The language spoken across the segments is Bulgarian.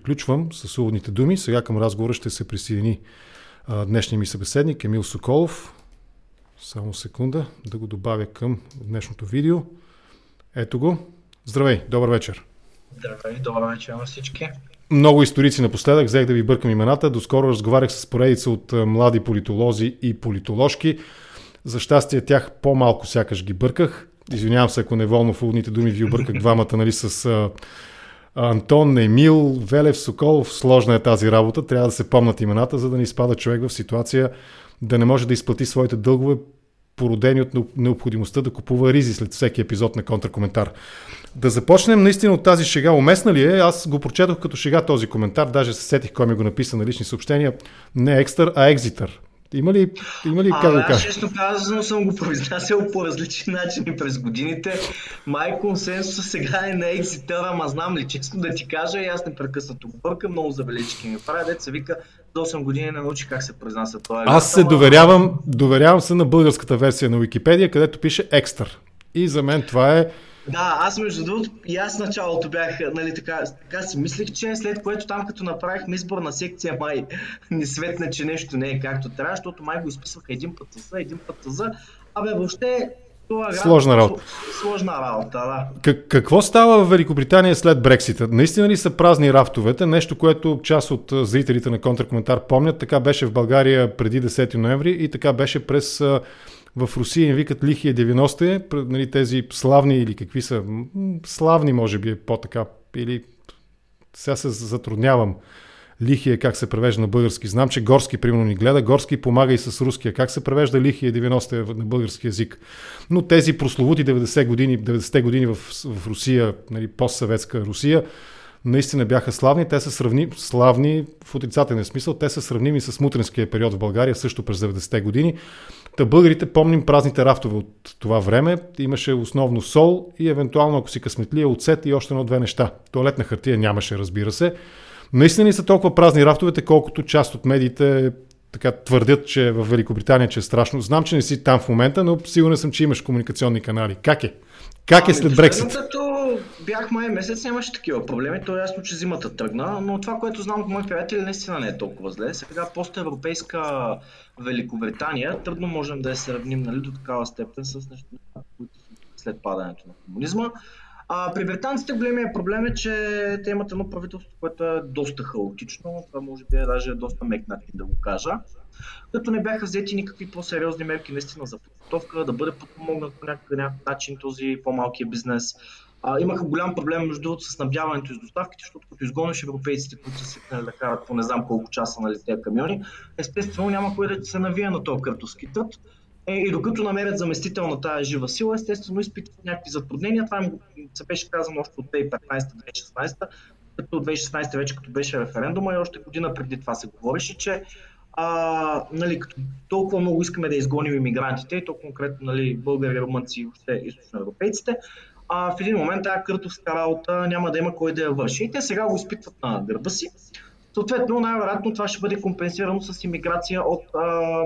приключвам с уводните думи. Сега към разговора ще се присъедини днешния ми събеседник Емил Соколов. Само секунда да го добавя към днешното видео. Ето го. Здравей, добър вечер. Здравей, добър вечер на всички. Много историци напоследък, взех да ви бъркам имената. Доскоро разговарях с поредица от млади политолози и политоложки. За щастие тях по-малко сякаш ги бърках. Извинявам се, ако неволно в уводните думи ви обърках двамата нали, с Антон, Емил, Велев, Соколов. Сложна е тази работа. Трябва да се помнат имената, за да не изпада човек в ситуация да не може да изплати своите дългове, породени от необходимостта да купува ризи след всеки епизод на контракоментар. Да започнем наистина от тази шега. Уместна ли е? Аз го прочетох като шега този коментар, даже се сетих кой ми го написа на лични съобщения. Не екстър, а екзитър. Има ли, има ли как да кажа? честно казано съм го произнасял по различни начини през годините. Май консенсус сега е на екзитър, ама знам ли честно да ти кажа и аз непрекъснато го бъркам, много забележки ми прави. Деца вика, до 8 години не научи как се произнася това. Аз се доверявам, доверявам се на българската версия на Википедия, където пише екстър. И за мен това е да, аз между другото и аз началото бях, нали така, така си мислех, че след което там като направихме избор на секция май ни светна, че нещо не е както трябва, защото май го изписваха един път за, един път за. Абе, въобще това Сложна работа. Сложна работа, да. Как, какво става в Великобритания след Брексита? Наистина ли са празни рафтовете? Нещо, което част от зрителите на контракоментар помнят. Така беше в България преди 10 ноември и така беше през в Русия им викат Лихия 90-те, нали, тези славни или какви са, славни може би е по-така, или сега се затруднявам. Лихия как се превежда на български. Знам, че Горски примерно ни гледа. Горски помага и с руския. Как се превежда Лихия 90 на български язик. Но тези прословути 90 години, 90 години в, в Русия, нали, постсъветска Русия, наистина бяха славни. Те са сравни, славни в отрицателен смисъл. Те са сравними с мутренския период в България, също през 90-те години. Та българите помним празните рафтове от това време. Имаше основно сол и евентуално, ако си късметлия, оцет и още едно-две неща. Туалетна хартия нямаше, разбира се. Наистина ли са толкова празни рафтовете, колкото част от медиите така твърдят, че в Великобритания, че е страшно. Знам, че не си там в момента, но сигурен съм, че имаш комуникационни канали. Как е? Как е ами, след Брексит? Като бях май месец, нямаше такива проблеми. То е ясно, че зимата тръгна, но това, което знам от мои приятели, наистина не е толкова зле. Сега постевропейска Великобритания, трудно можем да я сравним нали, до такава степен с нещата, които след падането на комунизма. А, при британците големия проблем е, че те имат едно правителство, което е доста хаотично. Това може би е даже доста мек начин да го кажа. Като не бяха взети никакви по-сериозни мерки наистина за подготовка, да бъде подпомогнат по някакъв начин този по-малкия бизнес. А, имаха голям проблем между другото с набяването и с доставките, защото като изгониш европейците, които са свикнали да карат по не знам колко часа нали, тези камиони, естествено няма кой да се навие на този картоски тът. Е, и докато намерят заместител на тази жива сила, естествено изпитват някакви затруднения. Това им се беше казано още от 2015-2016, като от 2016 вече като беше референдума и още година преди това се говореше, че а, нали, като толкова много искаме да изгоним иммигрантите, и то конкретно нали, българи, румънци и източноевропейците, а в един момент тази къртовска работа няма да има кой да я върши. И те сега го изпитват на гърба си. Съответно, най-вероятно това ще бъде компенсирано с иммиграция от а,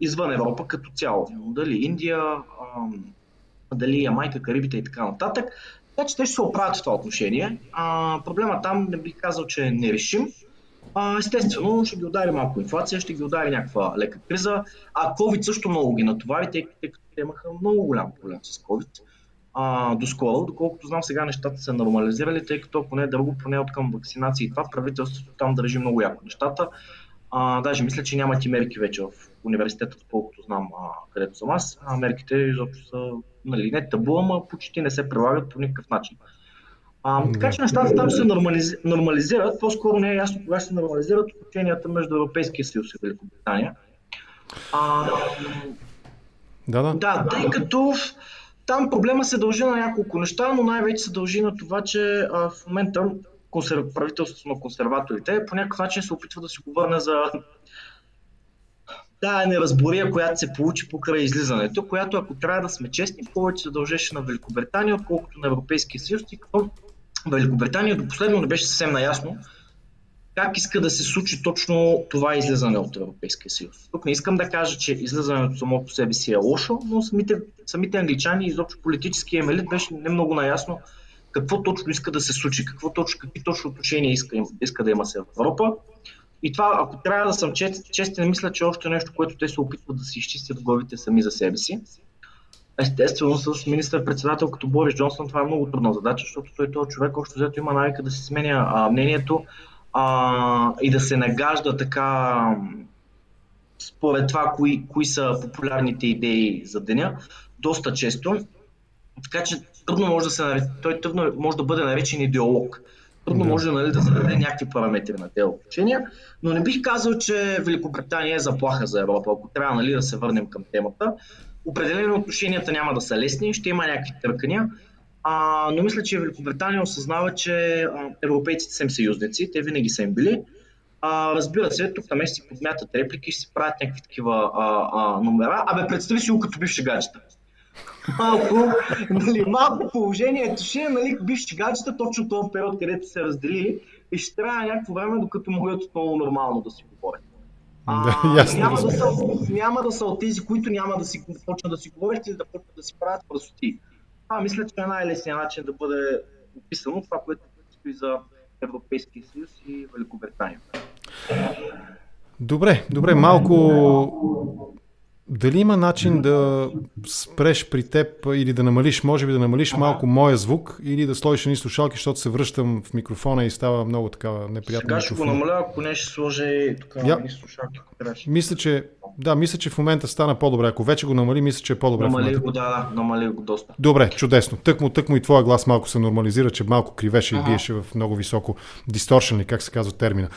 извън Европа като цяло. Дали Индия, а, дали Ямайка, Карибите и така нататък. Така че те ще се оправят в това отношение. А, проблема там не бих казал, че е нерешим. А, естествено, ще ги удари малко инфлация, ще ги удари някаква лека криза. А COVID също много ги натовари, тъй като имаха много голям проблем с COVID а, доскоро. Доколкото знам, сега нещата са нормализирали, тъй като поне друго, поне от към вакцинации и това правителството там държи много яко нещата. А, даже мисля, че няма ти мерки вече в университета, колкото знам а, където съм аз. А мерките изобщо са нали, не табу, ама почти не се прилагат по никакъв начин. А, така че нещата там се нормализ... нормализират. По-скоро не е ясно кога се нормализират отношенията между Европейския съюз и Великобритания. А, да, да. Да, тъй като там проблема се дължи на няколко неща, но най-вече се дължи на това, че а, в момента консерв... правителството на консерваторите по някакъв начин се опитва да си го върне за тая неразбория, която се получи покрай излизането, която, ако трябва да сме честни, повече се дължеше на Великобритания, отколкото на Европейския съюз, тъй като Великобритания до последно не беше съвсем наясно как иска да се случи точно това излизане от Европейския съюз. Тук не искам да кажа, че излизането само по себе си е лошо, но самите, самите англичани и изобщо политическия елит беше не много наясно какво точно иска да се случи, какво точно, какви точно отношения иска, иска да има с Европа. И това, ако трябва да съм чест, честен, мисля, че още нещо, което те се опитват да си изчистят главите сами за себе си. Естествено, с министър-председател като Борис Джонсън това е много трудна задача, защото той този човек още взето има навика да се сменя а, мнението а, и да се нагажда така според това, кои, кои са популярните идеи за деня, доста често. Така че трудно може да се той трудно може да бъде наречен идеолог. Трудно да. може нали, да зададе някакви параметри на тези обучения, но не бих казал, че Великобритания е заплаха за Европа, ако трябва нали, да се върнем към темата. Определено отношенията няма да са лесни, ще има някакви търкания, а, но мисля, че Великобритания осъзнава, че а, европейците са им съюзници, те винаги са им били. А, разбира се, тук там си подмятат реплики, ще си правят някакви такива а, а, номера. Абе, представи си го като бивши гаджета. Малко, нали, малко положението ще е, нали, бивши гаджета, точно този период, където се раздели и ще трябва някакво време, докато могат отново нормално да си говорят. А, да, ясно, няма, да са, няма да са от тези, които няма да си почнат да си говорят или да почнат да си правят пръстоти. Това мисля, че е най-лесният начин да бъде описано това, което стои за Европейския съюз и Великобритания. Добре, добре, малко дали има начин да спреш при теб или да намалиш, може би да намалиш малко моя звук или да сложиш ни слушалки, защото се връщам в микрофона и става много такава неприятна. Сега ще го намаля, ако не ще сложа и тук Я... слушалки. Мисля, че да, мисля, че в момента стана по-добре. Ако вече го намали, мисля, че е по-добре. Намали го, да, да, намали го доста. Добре, чудесно. Тък му, тък му и твоя глас малко се нормализира, че малко кривеше ага. и биеше в много високо дисторшен, как се казва термина.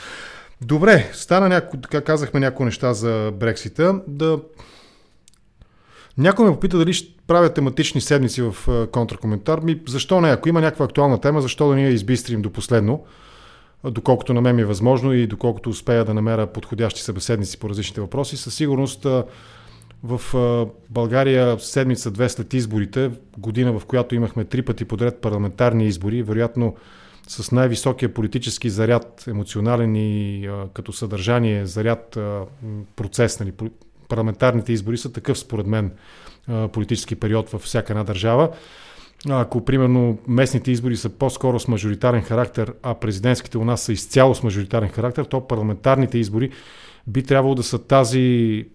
Добре, стана няко, така казахме някои неща за Брексита. Да някой ме попита дали ще правя тематични седмици в контракоментар. Ми, защо не? Ако има някаква актуална тема, защо да ние избистрим до последно? Доколкото на мен ми е възможно и доколкото успея да намеря подходящи събеседници по различните въпроси. Със сигурност в България седмица-две след изборите, година в която имахме три пъти подред парламентарни избори, вероятно с най-високия политически заряд, емоционален и а, като съдържание заряд а, процес, нали, парламентарните избори са такъв, според мен, политически период във всяка една държава. Ако, примерно, местните избори са по-скоро с мажоритарен характер, а президентските у нас са изцяло с мажоритарен характер, то парламентарните избори би трябвало да са тази,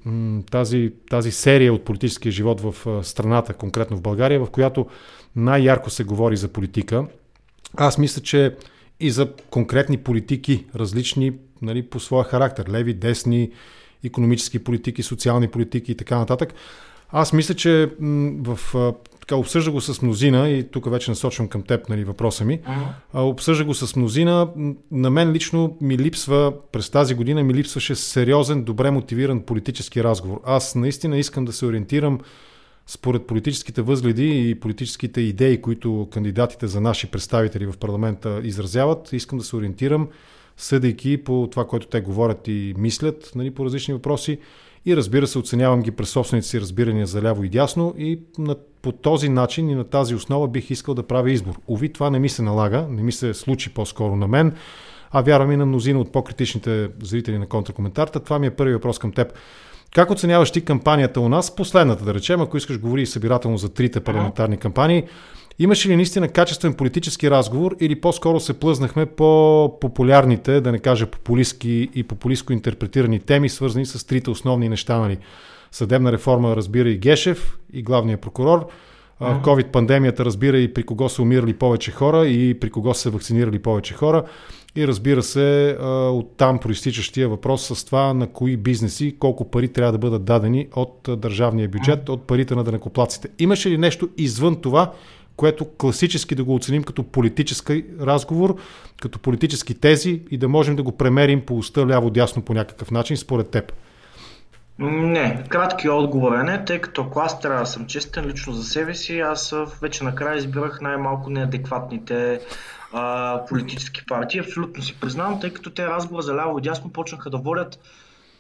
тази, тази серия от политическия живот в страната, конкретно в България, в която най-ярко се говори за политика. Аз мисля, че и за конкретни политики, различни нали, по своя характер, леви, десни, економически политики, социални политики и така нататък. Аз мисля, че в така, обсъжда го с мнозина и тук вече насочвам към теб нали, въпроса ми. Uh-huh. Обсъжда го с мнозина. На мен лично ми липсва, през тази година ми липсваше сериозен, добре мотивиран политически разговор. Аз наистина искам да се ориентирам според политическите възгледи и политическите идеи, които кандидатите за наши представители в парламента изразяват. Искам да се ориентирам съдейки по това, което те говорят и мислят нали, по различни въпроси. И разбира се, оценявам ги през собствените си разбирания за ляво и дясно и на, по този начин и на тази основа бих искал да правя избор. Ови, това не ми се налага, не ми се случи по-скоро на мен, а вярвам и на мнозина от по-критичните зрители на контракоментарта. Това ми е първи въпрос към теб. Как оценяваш ти кампанията у нас? Последната, да речем, ако искаш говори събирателно за трите парламентарни кампании. Имаше ли наистина качествен политически разговор или по-скоро се плъзнахме по популярните, да не кажа популистски и популистко интерпретирани теми, свързани с трите основни неща, нали? Съдебна реформа разбира и Гешев, и главния прокурор. COVID-пандемията разбира и при кого са умирали повече хора и при кого са вакцинирали повече хора. И разбира се, оттам проистичащия въпрос с това на кои бизнеси, колко пари трябва да бъдат дадени от държавния бюджет, от парите на данекоплаците. Имаше ли нещо извън това, което класически да го оценим като политически разговор, като политически тези и да можем да го премерим по уста ляво-дясно по някакъв начин, според теб? Не, кратки отговор е не, тъй като ако аз трябва да съм честен лично за себе си, аз вече накрая избирах най-малко неадекватните а, политически партии. Абсолютно си признавам, тъй като те разговора за ляво и дясно почнаха да водят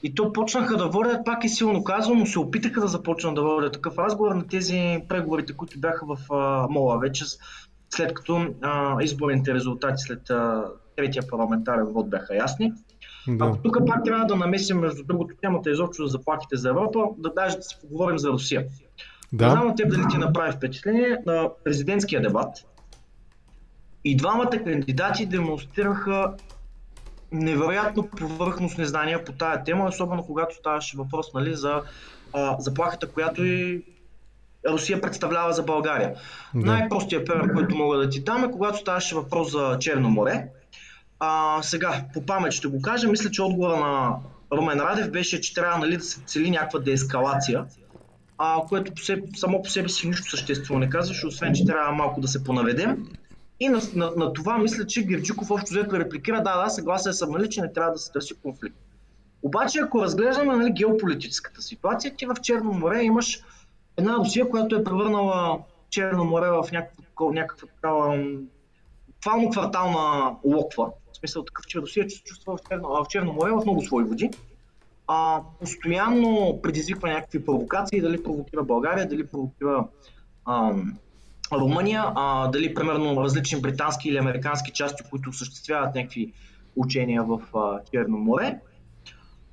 и то почнаха да водят, пак е силно казано, но се опитаха да започнат да водят такъв разговор на тези преговорите, които бяха в а, МОЛА вече, след като а, изборните резултати след а, третия парламентарен вод бяха ясни. Да. Ако тук пак трябва да намесим, между другото, темата изобщо за заплатите за Европа, да даже да си поговорим за Русия. Да. Не знам теб дали ти направи впечатление на президентския дебат. И двамата кандидати демонстрираха невероятно повърхностни знания по тая тема, особено когато ставаше въпрос нали, за а, заплахата, която и Русия представлява за България. Да. Най-простият пример, който мога да ти дам е когато ставаше въпрос за Черно море. А, сега, по памет ще го кажа, мисля, че отговора на Румен Радев беше, че трябва нали, да се цели някаква деескалация, а, което по себе, само по себе си нищо съществено не казваше, освен, че трябва малко да се понаведем. И на, на, на това мисля, че Герджиков общо взето репликира, да, да, съгласен съм, нали, че не трябва да се търси конфликт. Обаче, ако разглеждаме нали, геополитическата ситуация, ти в Черно море имаш една Русия, която е превърнала Черно море в някаква, някаква такава буквално квартална локва. В смисъл такъв, че Русия се чувства в Черно, в Черно море в много свои води. А, постоянно предизвиква някакви провокации, дали провокира България, дали провокира ам, Румъния, а, дали примерно различни британски или американски части, които осъществяват някакви учения в а, Черно море.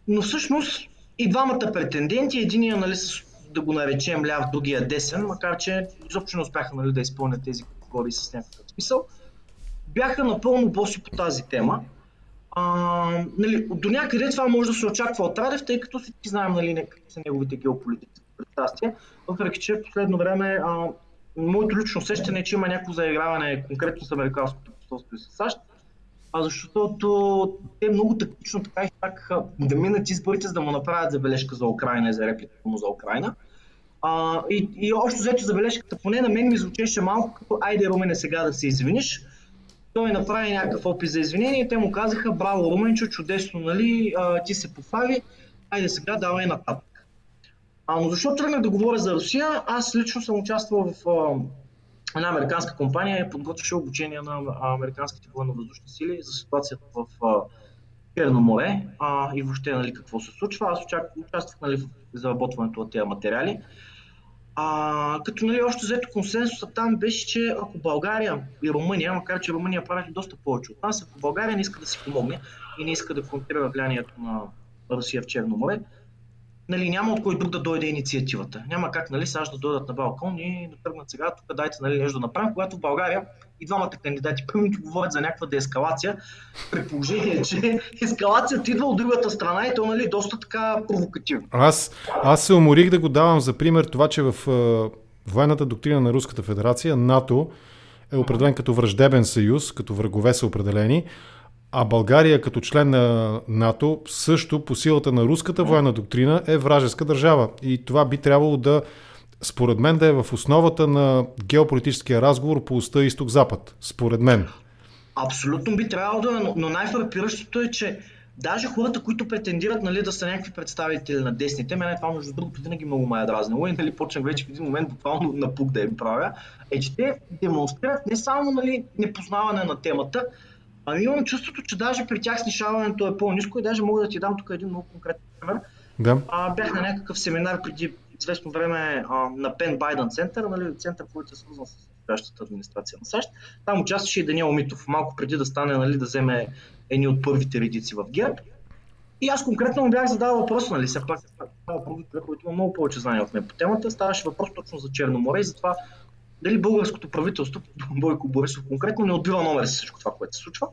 Но всъщност и двамата претенденти, единия нали, с, да го наречем ляв, другия десен, макар че изобщо не успяха нали, да изпълнят тези категории с някакъв смисъл, бяха напълно боси по тази тема. А, нали, до някъде това може да се очаква от Радев, тъй като всички знаем нали, какви са неговите геополитически пристрастия, въпреки че в последно време а, моето лично усещане е, че има някакво заиграване конкретно с американското посолство и с САЩ, а защото те много тактично така изчакаха да минат изборите, за да му направят забележка за Украина и за репликата му за Украина. А, и, и още взето забележката, поне на мен ми звучеше малко като айде Румене сега да се извиниш. Той направи някакъв опит за извинение и те му казаха браво Руменчо, чудесно, нали, а, ти се пофави, айде сега давай нататък. А, но защо тръгнах да говоря за Русия? Аз лично съм участвал в а, една американска компания и подготвяше обучение на американските военно-въздушни сили за ситуацията в а, Черно море а, и въобще нали, какво се случва. Аз участвах нали, в заработването на тези материали. А, като нали, още взето консенсуса там беше, че ако България и Румъния, макар че Румъния прави доста повече от нас, ако България не иска да си помогне и не иска да контрира влиянието на Русия в Черно море, нали, няма от кой друг да дойде инициативата. Няма как нали, САЩ да дойдат на балкон и да тръгнат сега, тук дайте нали, нещо да направим, когато в България и двамата кандидати първо говорят за някаква деескалация, при положение, че ескалацията идва от другата страна и то нали, доста така провокативно. Аз, аз се уморих да го давам за пример това, че в е, военната доктрина на Руската федерация НАТО е определен като враждебен съюз, като врагове са определени, а България като член на НАТО също по силата на руската военна доктрина е вражеска държава. И това би трябвало да, според мен, да е в основата на геополитическия разговор по уста изток-запад. Според мен. Абсолютно би трябвало да е, но най-фрапиращото е, че даже хората, които претендират нали, да са някакви представители на десните, мен това между другото винаги много ме е дразнило и нали, почнах вече в един момент буквално на пук да им правя, е, че те демонстрират не само нали, непознаване на темата, Ами имам чувството, че даже при тях снишаването е по-низко и даже мога да ти дам тук един много конкретен пример. Да. А, бях на някакъв семинар преди известно време а, на Пен Байден център, нали, център, който е свързан с настоящата администрация на САЩ. Там участваше и Даниел Митов, малко преди да стане, нали, да вземе едни от първите редици в ГЕРБ. И аз конкретно му бях задал въпрос, нали, все пак това е който има много повече знания от мен по темата. Ставаше въпрос точно за Черно море и за това дали българското правителство, Бойко Борисов конкретно, не отбива номер с всичко това, което се случва.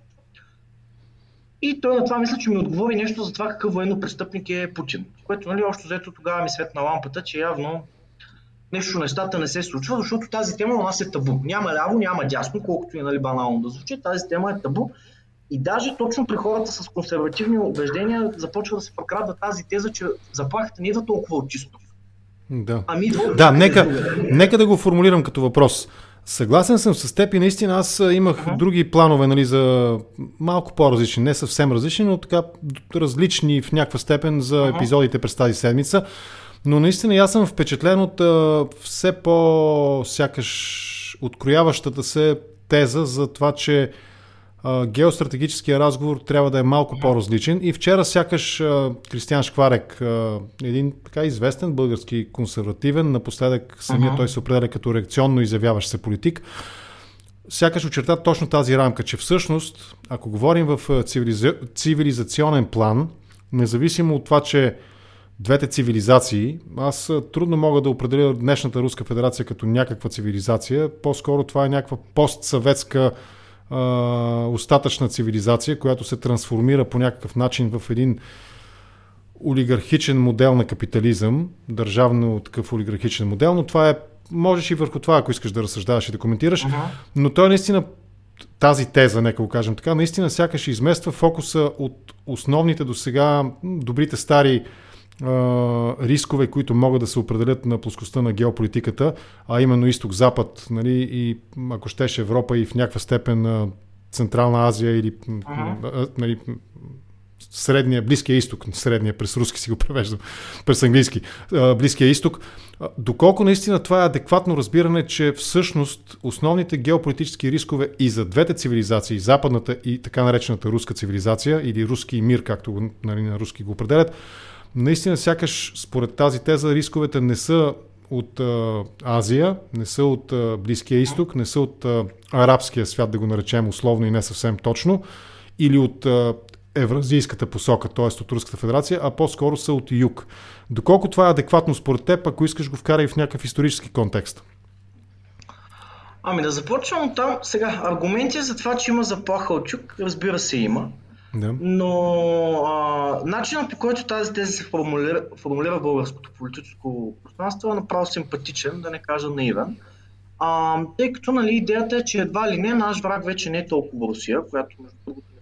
И той на това мисля, че ми отговори нещо за това какъв военно престъпник е Путин. Което, нали, още взето тогава ми светна лампата, че явно нещо нещата не се случва, защото тази тема у нас е табу. Няма ляво, няма дясно, колкото и нали, банално да звучи. Тази тема е табу. И даже точно при хората с консервативни убеждения започва да се прокрадва тази теза, че заплахата не идва толкова от чисто. Да, ами, да нека, нека да го формулирам като въпрос. Съгласен съм с теб и наистина аз имах uh-huh. други планове нали, за малко по-различни, не съвсем различни, но така различни в някаква степен за uh-huh. епизодите през тази седмица. Но наистина аз съм впечатлен от а, все по-сякаш открояващата се теза за това, че геостратегическия разговор трябва да е малко по-различен. И вчера сякаш Кристиан Шкварек, един така известен български консервативен, напоследък самия uh-huh. той се определя като реакционно изявяващ се политик, сякаш очерта точно тази рамка, че всъщност, ако говорим в цивилиза... цивилизационен план, независимо от това, че двете цивилизации, аз трудно мога да определя днешната Руска федерация като някаква цивилизация, по-скоро това е някаква постсъветска а, остатъчна цивилизация, която се трансформира по някакъв начин в един олигархичен модел на капитализъм, държавно такъв олигархичен модел, но това е, можеш и върху това, ако искаш да разсъждаваш и да коментираш, uh-huh. но той наистина тази теза, нека го кажем така, наистина сякаш измества фокуса от основните до сега добрите стари рискове, които могат да се определят на плоскостта на геополитиката, а именно изток-запад, нали, и ако щеше Европа и в някаква степен Централна Азия или uh-huh. нали, Средния, Близкия изток, средния, през руски си го превеждам, през английски, Близкия изток. Доколко наистина това е адекватно разбиране, че всъщност основните геополитически рискове и за двете цивилизации, западната и така наречената руска цивилизация или руски мир, както нали, на руски го определят, наистина сякаш според тази теза рисковете не са от а, Азия, не са от а, Близкия изток, не са от а, арабския свят, да го наречем условно и не съвсем точно, или от а, евразийската посока, т.е. от Руската федерация, а по-скоро са от юг. Доколко това е адекватно според теб, ако искаш го вкарай в някакъв исторически контекст? Ами да започвам от там. Сега, аргументи за това, че има заплаха от юг, разбира се има. Да. Но а, начинът по който тази теза се формулира, формулира в българското политическо пространство е направо симпатичен, да не кажа наивен. А, тъй като нали, идеята е, че едва ли не наш враг вече не е толкова Русия, която между другото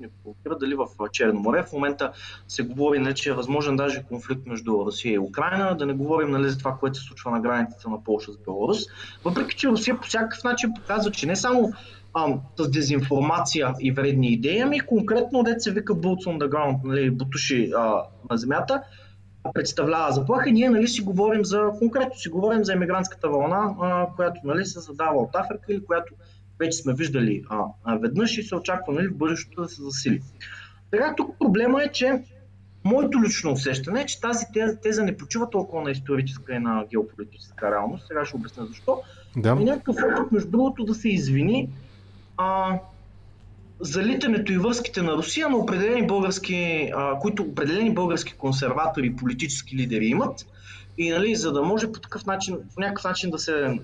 не провокира дали в Черно море. В момента се говори, нали, че е възможен даже конфликт между Русия и Украина, да не говорим нали, за това, което се случва на границата на Польша с Беларус. Въпреки, че Русия по всякакъв начин показва, че не само а, с дезинформация и вредни идеи, ами конкретно дете се вика Boots on the ground, нали, бутуши а, на земята, представлява заплаха. Ние нали, си говорим за, конкретно си говорим за емигрантската вълна, а, която нали, се задава от Африка или която вече сме виждали а, а веднъж и се очаква нали, в бъдещето да се засили. Така тук проблема е, че моето лично усещане е, че тази теза, теза не почива толкова на историческа и на геополитическа реалност. Сега ще обясня защо. Да. И някакъв опит, между другото, да се извини а, залитането и връзките на Русия на определени български, а, които определени български консерватори и политически лидери имат. И нали, за да може по такъв начин, по някакъв начин да се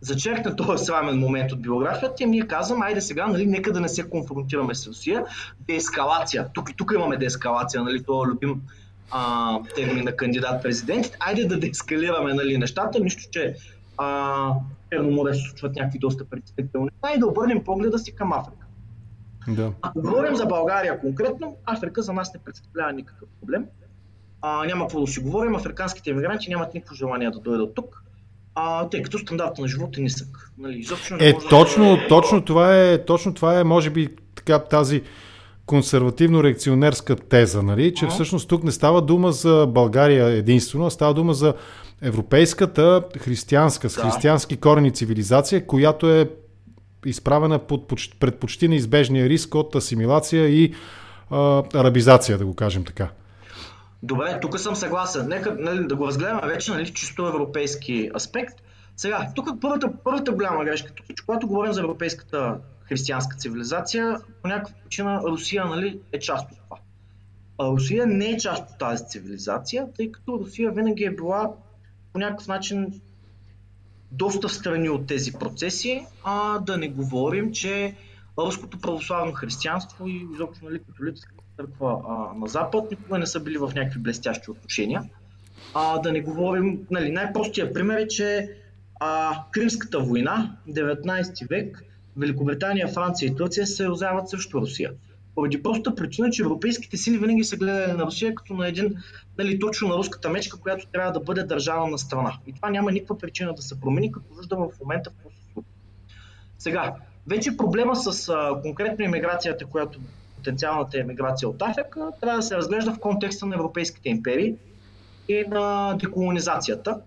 зачеркне този срамен момент от биографията, ние казваме, айде сега, нали, нека да не се конфронтираме с Русия. Деескалация. Тук и тук имаме деескалация, нали, това любим а, термин на кандидат-президентите. Айде да деескалираме нали, нещата, нищо, че а, Черно море се случват някакви доста притеснителни и да обърнем погледа си към Африка. Да. Ако говорим за България конкретно, Африка за нас не представлява никакъв проблем. А, няма какво да си говорим, африканските емигранти нямат никакво желание да дойдат тук а, тъй като стандарта на живота е нисък. Нали, е, точно, да... точно, това е, точно това е, може би, така тази консервативно-реакционерска теза, нали, че а? всъщност тук не става дума за България единствено, а става дума за европейската християнска, с да. християнски корени цивилизация, която е изправена под, пред почти неизбежния риск от асимилация и а, арабизация, да го кажем така. Добре, тук съм съгласен. Нека нали, да го разгледаме вече нали, чисто европейски аспект. Сега, тук първата, първата голяма грешка, тук, че когато говорим за европейската християнска цивилизация, по някаква причина Русия нали, е част от това. А Русия не е част от тази цивилизация, тъй като Русия винаги е била по някакъв начин доста страни от тези процеси, а да не говорим, че руското православно християнство и изобщо нали, католическата църква а, на Запад никога не са били в някакви блестящи отношения. А, да не говорим, нали, най-простия пример е, че а, Кримската война, 19 век, Великобритания, Франция и Турция се съюзяват срещу Русия. Поради простата причина, че европейските сили винаги са гледали на Русия като на един, нали, точно на руската мечка, която трябва да бъде държана на страна. И това няма никаква причина да се промени, като виждам в момента в Сега, вече проблема с а, конкретно иммиграцията, която потенциалната емиграция от Африка, трябва да се разглежда в контекста на европейските империи и на деколонизацията.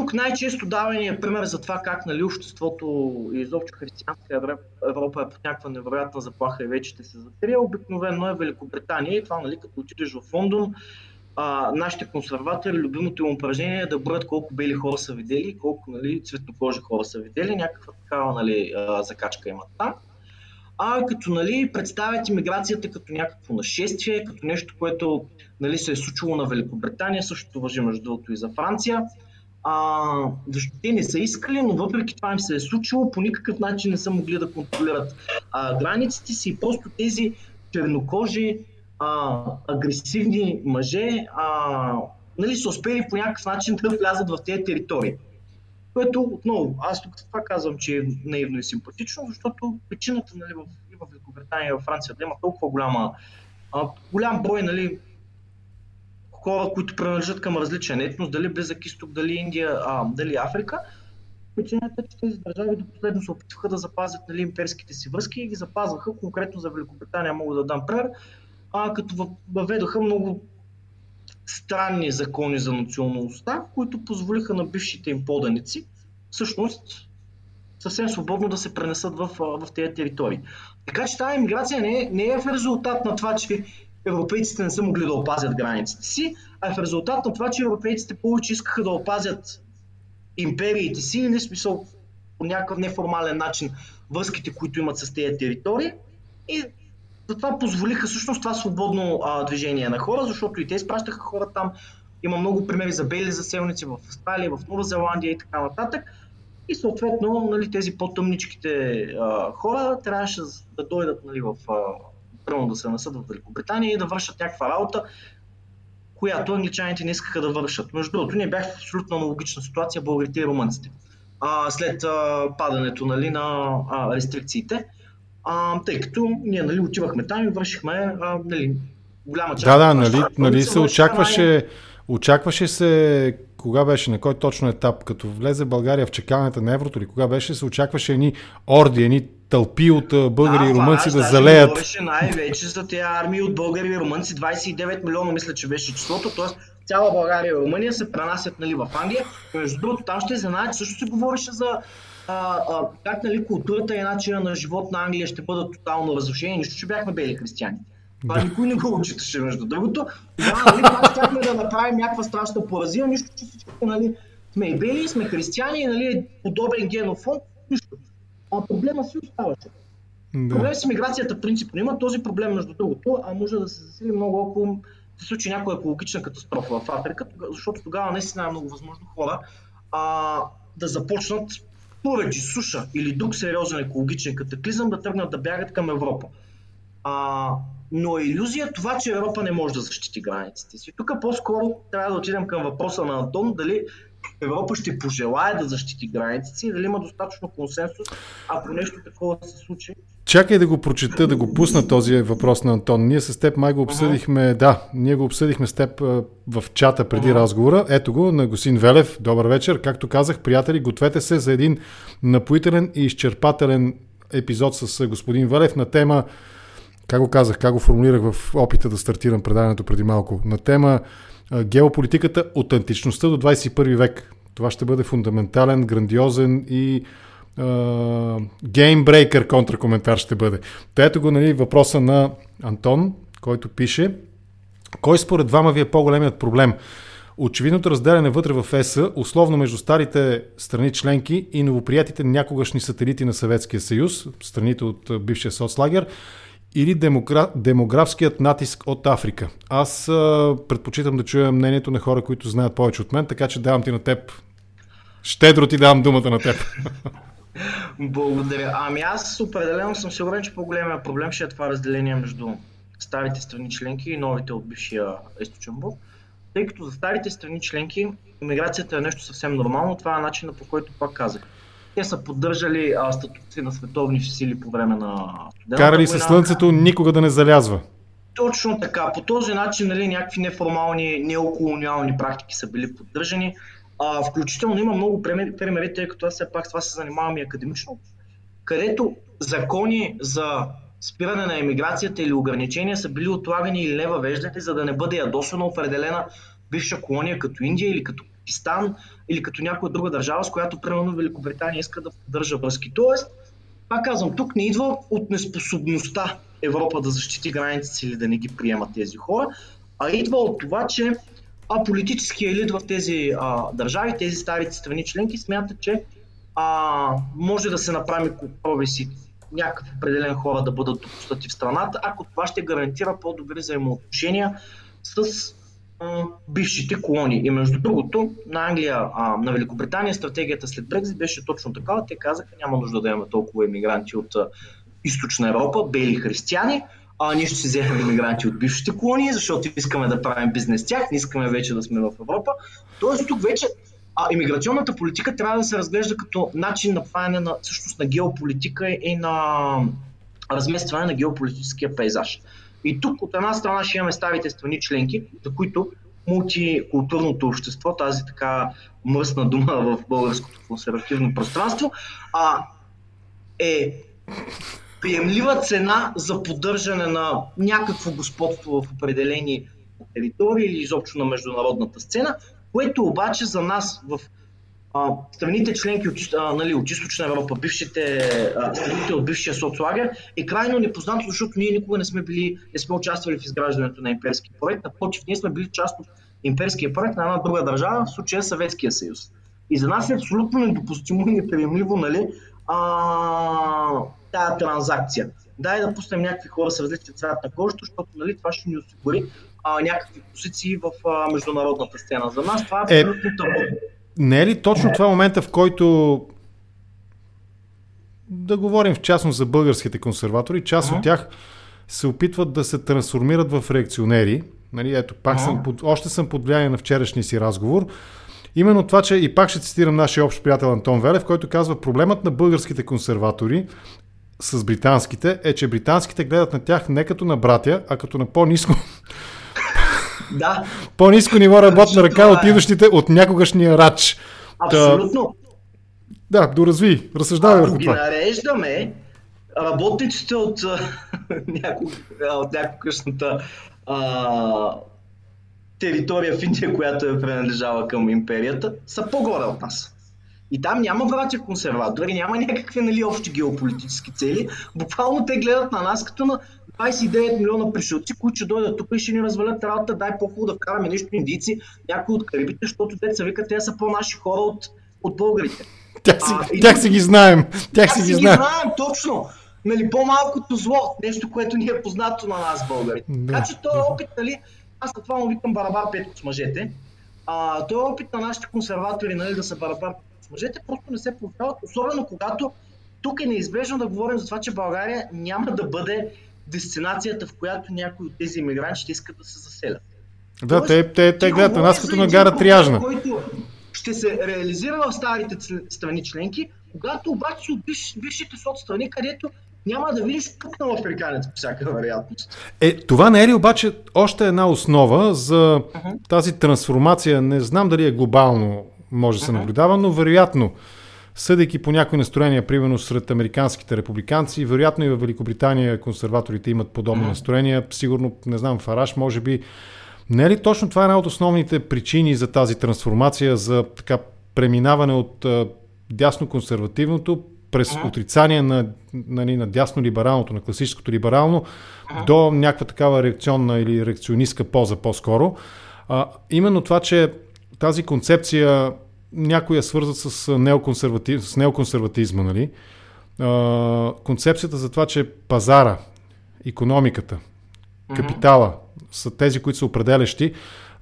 Тук най-често давания пример за това как нали, обществото и изобщо християнска Европа е под някаква невероятна заплаха и вече ще се закрие, обикновено е Великобритания и това, нали, като отидеш в Лондон, а, нашите консерватори, любимото им упражнение е да броят колко бели хора са видели, колко нали, цветнокожи хора са видели, някаква такава нали, закачка имат там. А като нали, представят иммиграцията като някакво нашествие, като нещо, което нали, се е случило на Великобритания, същото въжи между другото и за Франция. А, защото те не са искали, но въпреки това им се е случило, по никакъв начин не са могли да контролират а, границите си просто тези чернокожи, а, агресивни мъже а, нали, са успели по някакъв начин да влязат в тези територии. Което отново, аз тук това казвам, че е наивно и симпатично, защото причината нали, в, и в Великобритания и в Франция да има толкова голяма, а, голям брой нали, хора, които принадлежат към различен етнос, дали Близък изток, дали Индия, а, дали Африка, причината е, че тези държави до последно се опитваха да запазят нали, имперските си връзки и ги запазваха. Конкретно за Великобритания мога да дам пример, а, като въведоха много странни закони за националността, които позволиха на бившите им поданици всъщност съвсем свободно да се пренесат в, в тези територии. Така че тази иммиграция не е, не е в резултат на това, че европейците не са могли да опазят границите си, а в резултат на това, че европейците повече искаха да опазят империите си или смисъл по някакъв неформален начин връзките, които имат с тези територии и затова позволиха всъщност това свободно а, движение на хора, защото и те изпращаха хора там. Има много примери за бели заселници в Австралия, в Нова Зеландия и така нататък. И съответно нали, тези по-тъмничките а, хора трябваше да дойдат нали, в, а, да се насъд в Великобритания и да вършат някаква работа, която англичаните не искаха да вършат. Между другото, ние бяхме в абсолютно аналогична ситуация българите и румънците. А, след а, падането нали, на а, рестрикциите а, тъй като ние нали, отивахме там и вършихме а, нали, голяма част. Да, да, нали, нали се очакваше, очакваше се, кога беше, на кой точно етап, като влезе България в чекалната на еврото или кога беше, се очакваше едни орди, едни тълпи от българи да, и румънци да залеят. Да, най-вече за тези армии от българи и румънци, 29 милиона мисля, че беше числото, т.е. цяла България и Румъния се пренасят нали, в Англия. Между другото, там ще знаят, също се говореше за а, а, как нали, културата и начина на живот на Англия ще бъдат тотално разрушени, нищо, че бяхме бели християни. Това да. никой не го учиташе, между другото. Тогава, нали, щяхме да направим някаква страшна поразия, нищо, че всички, нали, сме и бели, сме християни, нали, подобен генофон, нищо. А проблема си оставаше. Да. Проблем с миграцията принципно има този проблем, между другото, а може да се засили много, ако се случи някоя екологична катастрофа в Африка, защото тогава наистина е много възможно хора а, да започнат поради суша или друг сериозен екологичен катаклизъм да тръгнат да бягат към Европа. А, но е иллюзия това, че Европа не може да защити границите си. Тук по-скоро трябва да отидем към въпроса на Антон, дали Европа ще пожелая да защити границите и дали има достатъчно консенсус, ако нещо такова се случи. Чакай да го прочета, да го пусна този въпрос на Антон. Ние с теб май го обсъдихме, uh-huh. да, ние го обсъдихме с теб в чата преди uh-huh. разговора. Ето го на Госин Велев. Добър вечер. Както казах, приятели, гответе се за един напоителен и изчерпателен епизод с господин Велев на тема как го казах, как го формулирах в опита да стартирам предаването преди малко, на тема геополитиката от античността до 21 век. Това ще бъде фундаментален, грандиозен и геймбрейкър контракоментар ще бъде. Та ето го нали, въпроса на Антон, който пише Кой според двама ви е по-големият проблем? Очевидното разделяне вътре в ЕС, условно между старите страни членки и новоприятите някогашни сателити на Съветския съюз, страните от бившия соцлагер, или демогра... демографският натиск от Африка. Аз а, предпочитам да чуя мнението на хора, които знаят повече от мен, така че давам ти на теб. Щедро ти давам думата на теб. Благодаря. Ами аз определено съм сигурен, че по-големия проблем ще е това разделение между старите страни членки и новите от бившия източен блок. Тъй като за старите страни членки иммиграцията е нещо съвсем нормално, това е начинът по който пак казах те са поддържали а, статуци на световни сили по време на студената Карали се слънцето никога да не залязва. Точно така. По този начин нали, някакви неформални, неоколониални практики са били поддържани. А, включително има много примери, тъй като аз все пак това се занимавам и академично, където закони за спиране на емиграцията или ограничения са били отлагани или не въвеждани, за да не бъде ядосана определена бивша колония като Индия или като Пакистан или като някоя друга държава, с която примерно Великобритания иска да поддържа връзки. Тоест, пак казвам, тук не идва от неспособността Европа да защити границите или да не ги приема тези хора, а идва от това, че а политическия елит в тези а, държави, тези старите страни членки смятат, че а, може да се направи компромиси някакъв определен хора да бъдат допуснати в страната, ако това ще гарантира по-добри взаимоотношения с бившите колонии. И между другото, на Англия, а, на Великобритания, стратегията след Брекзит беше точно такава. Те казаха, няма нужда да имаме толкова емигранти от а, източна Европа, бели християни, а ние ще си вземем иммигранти от бившите колонии, защото искаме да правим бизнес с тях, не искаме вече да сме в Европа. Тоест тук вече а, иммиграционната политика трябва да се разглежда като начин на правене на, всъщност, на геополитика и на разместване на геополитическия пейзаж. И тук от една страна ще имаме старите страни членки, за които мултикултурното общество, тази така мръсна дума в българското консервативно пространство, а, е приемлива цена за поддържане на някакво господство в определени територии или изобщо на международната сцена, което обаче за нас в а, страните членки от, а, нали, от източна Европа, бившите, а, страните от бившия соцлагер, е крайно непознато, защото ние никога не сме били, не сме участвали в изграждането на имперски проект. Напротив, ние сме били част от имперския проект на една друга държава, в случая Съветския съюз. И за нас е абсолютно недопустимо и неприемливо, нали, а, тази транзакция. Дай да пуснем някакви хора с различни цвят на кожата, защото нали, това ще ни осигури а, някакви позиции в а, международната сцена. За нас това е, е абсолютно табу. Не е ли точно това момента, в който да говорим в частност за българските консерватори, част uh-huh. от тях се опитват да се трансформират в реакционери. Нали, ето, пак uh-huh. съм под, още съм под влияние на вчерашния си разговор. Именно това, че и пак ще цитирам нашия общ приятел Антон Велев, който казва, проблемът на българските консерватори с британските е, че британските гледат на тях не като на братя, а като на по-низко да. По-низко ниво работна ръка от идващите от някогашния рач. Абсолютно. Да, доразви, разсъждавай върху това. Нареждаме, работниците от, от някогашната а, територия в Индия, която е принадлежала към империята, са по-горе от нас. И там няма братя консерватори, няма някакви нали, общи геополитически цели. Буквално те гледат на нас като на 29 милиона пришелци, които ще дойдат тук и ще ни развалят работа, дай по-хубаво да вкараме нещо индийци, някои от карибите, защото те са викат, те са по-наши хора от, от българите. Тях си, а, тях си ги знаем. Тях, тях си ги знаем. знаем, точно. Нали, по-малкото зло, нещо, което ни е познато на нас, българите. Да. Така че този опит, нали, аз на това му викам барабар петко с мъжете. А, този опит на нашите консерватори, нали, да са барабар с мъжете, просто не се получават, особено когато тук е неизбежно да говорим за това, че България няма да бъде дестинацията, в която някои от тези иммигранти ще искат да се заселят. Да, Тоест, те, те, те гледат на нас като на гара Тряжна. Който ще се реализира в старите страни членки, когато обаче от биш, бившите соцстрани, където няма да видиш пукнал африканец по всяка вероятност. Е, това не е ли обаче още една основа за uh-huh. тази трансформация? Не знам дали е глобално може да се наблюдава, но вероятно съдейки по някои настроения, примерно сред американските републиканци, вероятно и в Великобритания консерваторите имат подобни mm-hmm. настроения, сигурно, не знам, Фараш, може би. Не е ли точно това е една от основните причини за тази трансформация, за така преминаване от дясно-консервативното през mm-hmm. отрицание на, нали, на дясно-либералното, на класическото либерално, mm-hmm. до някаква такава реакционна или реакционистка поза по-скоро. А, именно това, че тази концепция някои я свързват с, неоконсерватив, с неоконсерватизма, нали? А, концепцията за това, че пазара, економиката, капитала са тези, които са определящи,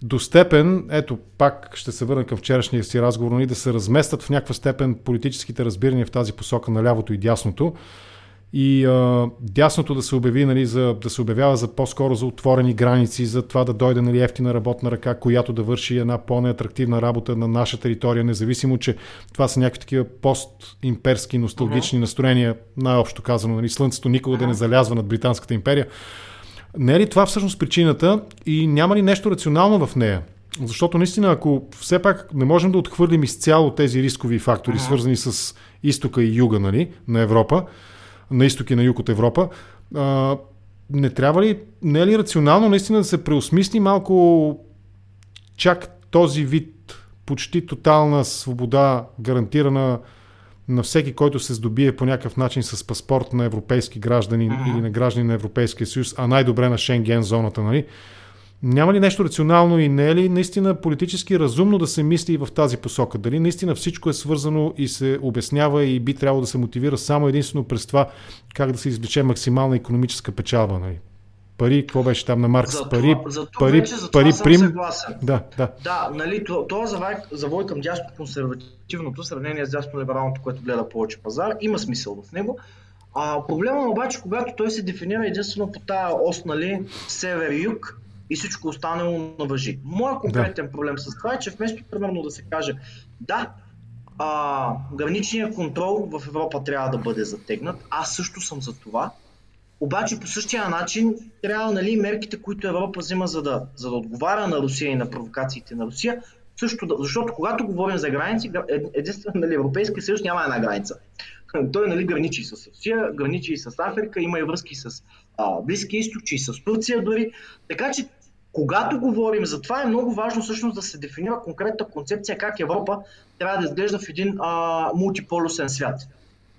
до степен, ето пак ще се върна към вчерашния си разговор, нали, да се разместят в някаква степен политическите разбирания в тази посока на лявото и дясното и а, дясното да се обяви, нали, за, да се обявява за по-скоро за отворени граници, за това да дойде нали, ефтина работна ръка, която да върши една по-неатрактивна работа на наша територия, независимо, че това са някакви такива постимперски, носталгични uh-huh. настроения, най-общо казано, нали, слънцето никога uh-huh. да не залязва над Британската империя. Не е ли това всъщност причината и няма ли нещо рационално в нея? Защото наистина, ако все пак не можем да отхвърлим изцяло тези рискови фактори, uh-huh. свързани с изтока и юга нали, на Европа, на изток и на юг от Европа. А, не трябва ли, не е ли рационално наистина да се преосмисли малко чак този вид почти тотална свобода, гарантирана на всеки, който се здобие по някакъв начин с паспорт на европейски граждани mm-hmm. или на граждани на Европейския съюз, а най-добре на Шенген зоната, нали? Няма ли нещо рационално и не е ли наистина политически разумно да се мисли и в тази посока? Дали наистина всичко е свързано и се обяснява и би трябвало да се мотивира само единствено през това как да се извлече максимална економическа печалба? Нали? пари, какво беше там на Маркс? За пари, това, за това, пари, вече, за пари, това прим. съм съгласен. Да, да. Да, нали, това, това завой, завой към дясно консервативното, в сравнение с дясно либералното, което гледа повече пазар, има смисъл в него. А, проблема обаче, когато той се дефинира единствено по тази ос, нали, север-юг и всичко останало на въжи. Моя конкретен да. проблем с това е, че вместо примерно да се каже, да, а, граничният контрол в Европа трябва да бъде затегнат, аз също съм за това, обаче по същия начин трябва нали, мерките, които Европа взима за да, за да отговаря на Русия и на провокациите на Русия, също да, защото когато говорим за граници, единствено нали, Европейския съюз няма една граница. Той нали, граничи с Русия, граничи и с Африка, има и връзки с а, Близкия изток, и с Турция дори. Така че когато говорим за това, е много важно всъщност да се дефинира конкретна концепция как Европа трябва да изглежда в един а, мултиполюсен свят.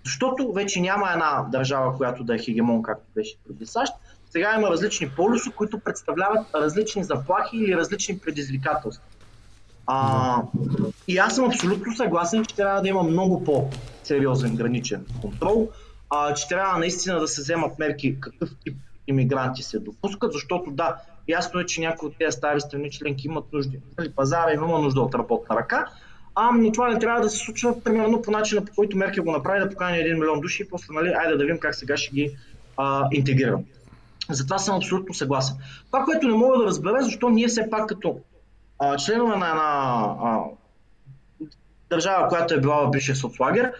Защото вече няма една държава, която да е хегемон, както беше преди САЩ. Сега има различни полюси, които представляват различни заплахи или различни предизвикателства. А, и аз съм абсолютно съгласен, че трябва да има много по-сериозен граничен контрол, а, че трябва наистина да се вземат мерки какъв тип иммигранти се допускат, защото да, ясно е, че някои от тези стари страни членки имат нужди. Нали, пазара има нужда от работна ръка, а, но това не трябва да се случва примерно по начина, по който Меркел го направи, да покани 1 милион души и после, нали, айде да видим как сега ще ги а, интегрирам. Затова съм абсолютно съгласен. Това, което не мога да разбера, защо ние все пак като а, членове на една а, държава, която е била в бившия соцлагер,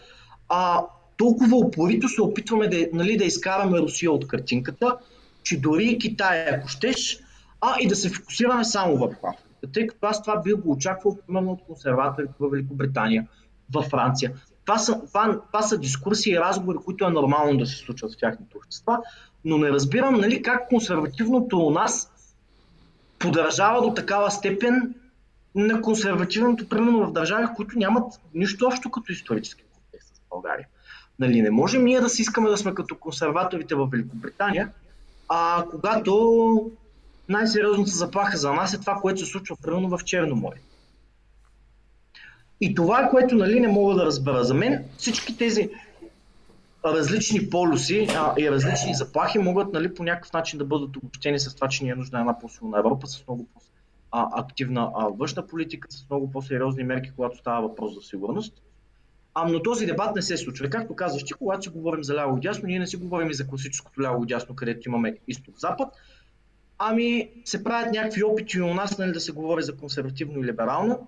а, толкова упорито се опитваме да, нали, да изкараме Русия от картинката, че дори Китай, ако щеш, а и да се фокусираме само върху Африка тъй като аз това бих го очаквал примерно от консерваторите в Великобритания, във Франция. Това са, това, това са дискусии и разговори, които е нормално да се случват в тяхните общества, но не разбирам нали, как консервативното у нас подражава до такава степен на консервативното, примерно в държави, които нямат нищо общо като исторически контекст с България. Нали, не можем ние да си искаме да сме като консерваторите в Великобритания, а когато най-сериозната заплаха за нас е това, което се случва примерно в Черно море. И това е което нали, не мога да разбера. За мен всички тези различни полюси а, и различни заплахи могат нали, по някакъв начин да бъдат обобщени с това, че ни е нужна една по-силна Европа с много по-активна външна политика, с много по-сериозни мерки, когато става въпрос за сигурност. А, но този дебат не се случва. Както казваш ти, когато си говорим за ляво и дясно, ние не си говорим и за класическото ляво и дясно, където имаме изток-запад, Ами се правят някакви опити у нас нали, да се говори за консервативно и либерално,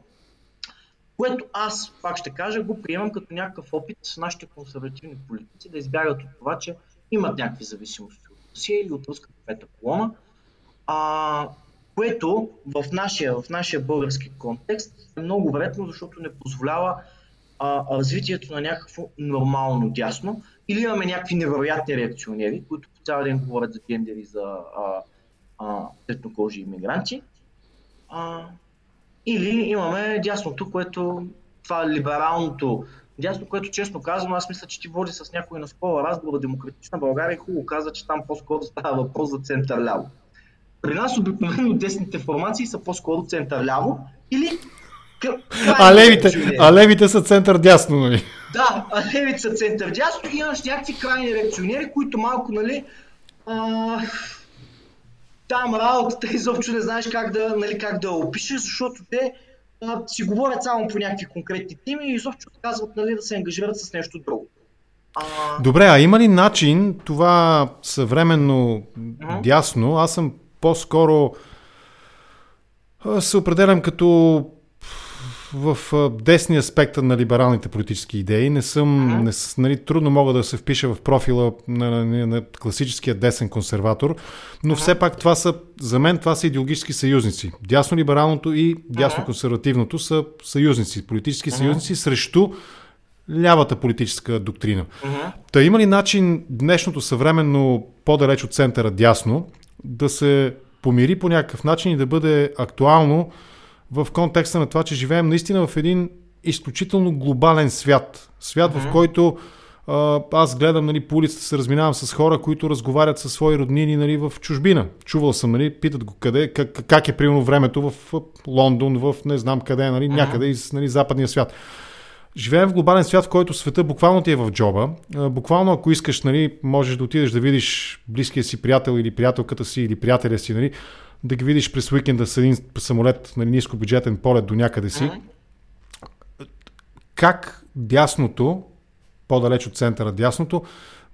което аз, пак ще кажа, го приемам като някакъв опит с нашите консервативни политици да избягат от това, че имат някакви зависимости от Русия или от руската пета колона, а, което в нашия, в нашия български контекст е много вредно, защото не позволява а, развитието на някакво нормално дясно. Или имаме някакви невероятни реакционери, които по цял ден говорят за гендери, за а, светнокожи иммигранти. А, или имаме дясното, което това либералното дясно, което честно казвам, аз мисля, че ти води с някой на скола разговор демократична България хубаво каза, че там по-скоро става въпрос за център-ляво. При нас обикновено десните формации са по-скоро център-ляво или а левите, а левите са център-дясно, нали? Да, а левите са център-дясно и имаш някакви крайни реакционери, които малко, нали, а, там работата изобщо не знаеш как да, нали, как да опишеш, защото те а, си говорят само по някакви конкретни теми и изобщо казват нали, да се ангажират с нещо друго. А... Добре, а има ли начин това съвременно uh-huh. дясно? Аз съм по-скоро се определям като в десния спектър на либералните политически идеи. Не съм, не, нали, трудно мога да се впиша в профила на, на, на класическия десен консерватор, но все пак това са, за мен това са идеологически съюзници. Дясно-либералното и дясно-консервативното са съюзници, политически съюзници срещу лявата политическа доктрина. Та има ли начин днешното съвременно по-далеч от центъра дясно да се помири по някакъв начин и да бъде актуално в контекста на това, че живеем наистина в един изключително глобален свят. Свят, mm-hmm. в който аз гледам нали, по улицата, се разминавам с хора, които разговарят със свои роднини нали, в чужбина. Чувал съм, нали, питат го къде, как, как е примерно времето в Лондон, в не знам къде, нали, някъде из нали, западния свят. Живеем в глобален свят, в който света буквално ти е в джоба. Буквално, ако искаш, нали, можеш да отидеш да видиш близкия си приятел или приятелката си или приятеля си, нали, да ги видиш през уикенда с един самолет, нали, ниско бюджетен полет до някъде си. Mm-hmm. Как дясното, по-далеч от центъра дясното,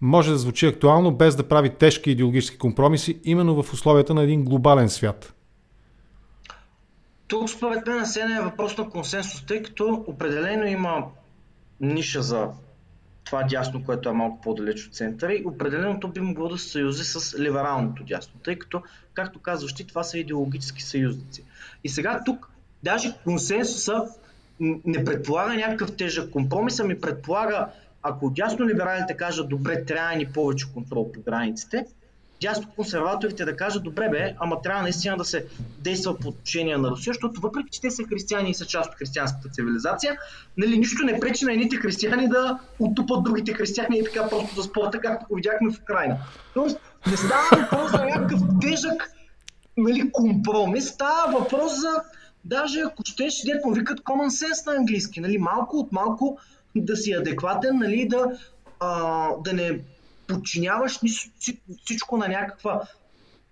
може да звучи актуално без да прави тежки идеологически компромиси, именно в условията на един глобален свят? Тук според мен се е въпрос на консенсус, тъй като определено има ниша за това дясно, което е малко по-далеч от центъра и определено то би могло да се съюзи с либералното дясно, тъй като, както казваш ти, това са идеологически съюзници. И сега тук даже консенсуса не предполага някакъв тежък компромис, ами предполага, ако дясно либералите кажат, добре, трябва ни повече контрол по границите, дясно консерваторите да кажат, добре бе, ама трябва наистина да се действа по отношение на Русия, защото въпреки, че те са християни и са част от християнската цивилизация, нали, нищо не пречи на едните християни да оттупат другите християни и така просто да спорта, както го видяхме в Украина. Тоест, не става въпрос за някакъв тежък нали, компромис, става въпрос за даже ако щеш, дето викат common sense на английски, нали, малко от малко да си адекватен, нали, да, а, да не подчиняваш всичко на някаква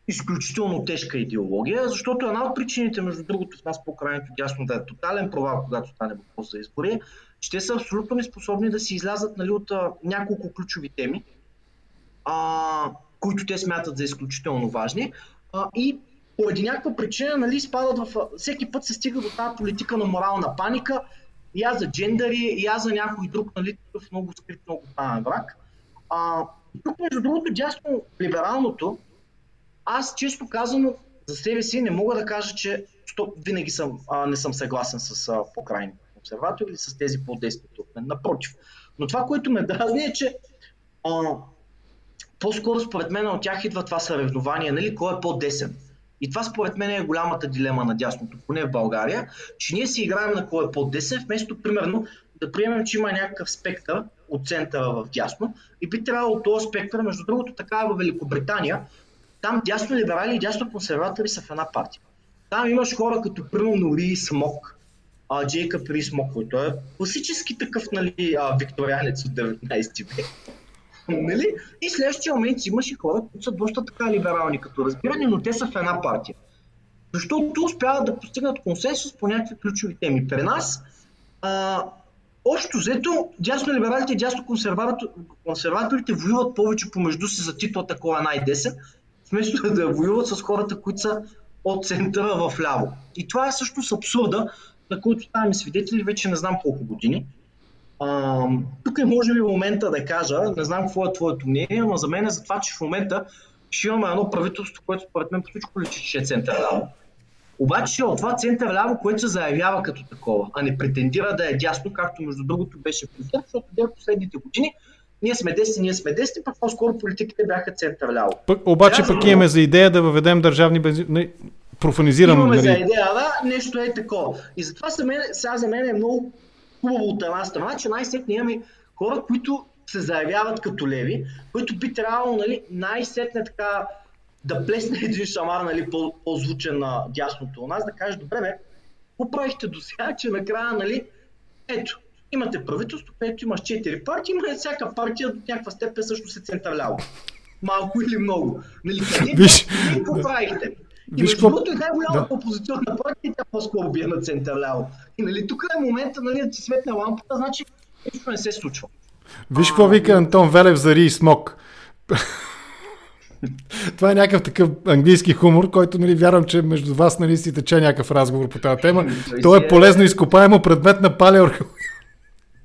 изключително тежка идеология, защото една от причините, между другото, в нас по крайното дясно да е тотален провал, когато стане въпрос за избори, че те са абсолютно неспособни да си излязат нали, от а, няколко ключови теми, а, които те смятат за изключително важни. А, и поради някаква причина нали, спадат в... Всеки път се стига до тази политика на морална паника, я за джендари, я за някой друг, нали, такъв много скрит, много тайен враг. А, тук, между другото, дясно либералното, аз често казано за себе си не мога да кажа, че стоп, винаги съм, а, не съм съгласен с по-крайни консерватори или с тези по-десните от. Напротив. Но това, което ме дразни е, че а, по-скоро според мен от тях идва това съревнование, нали, кой е по-десен. И това според мен е голямата дилема на дясното, поне в България, че ние си играем на кой е по-десен, вместо примерно да приемем, че има някакъв спектър от центъра в дясно и би трябвало този спектър, между другото така е в Великобритания, там дясно либерали и дясно консерватори са в една партия. Там имаш хора като примерно Ри Смок, а, Джейкъб Ри Смок, който е класически такъв нали, а, викторианец от 19 век. нали? И следващия момент имаш и хора, които са доста така либерални като разбиране, но те са в една партия. Защото успяват да постигнат консенсус по някакви ключови теми. При нас а, Общо взето, дясно либералите и дясно консерваторите воюват повече помежду си за титлата кой е най-десен, вместо да воюват с хората, които са от центъра в ляво. И това е също с абсурда, на който ставаме свидетели вече не знам колко години. А, тук е може би момента да кажа, не знам какво е твоето мнение, но за мен е за това, че в момента ще имаме едно правителство, което според мен по всичко личи, че е център ляво обаче от това център ляво, което се заявява като такова, а не претендира да е дясно, както между другото беше при ГЕРБ, защото в последните години ние сме десни, ние сме десни, пък по-скоро политиките бяха център ляво. Пък, обаче Аз, пък имаме за идея да въведем държавни бензин... Не, профанизирам. Имаме нали... за идея, да, нещо е такова. И затова за мен, сега за мен е много хубаво от една страна, че най-сетне имаме хора, които се заявяват като леви, които би трябвало нали, най-сетне така да плесне един шамар, нали, по-звучен на дясното у нас, да каже, добре бе, какво правихте до сега, че накрая, нали, ето, имате правителство, където имаш четири партии, има всяка партия до някаква степен също се централява. Малко или много. Нали, къде Виж, какво правихте? И Виж, между другото е най-голямата да. опозиционна партия, тя по-скоро бие на централяво. И нали, тук е момента нали, да ти светне лампата, значи нищо не се случва. Виж какво вика Антон Велев за Ри Смок. Това е някакъв такъв английски хумор, който нали, вярвам, че между вас нали, си тече някакъв разговор по тази тема. То е полезно изкопаемо предмет на палеоархеология.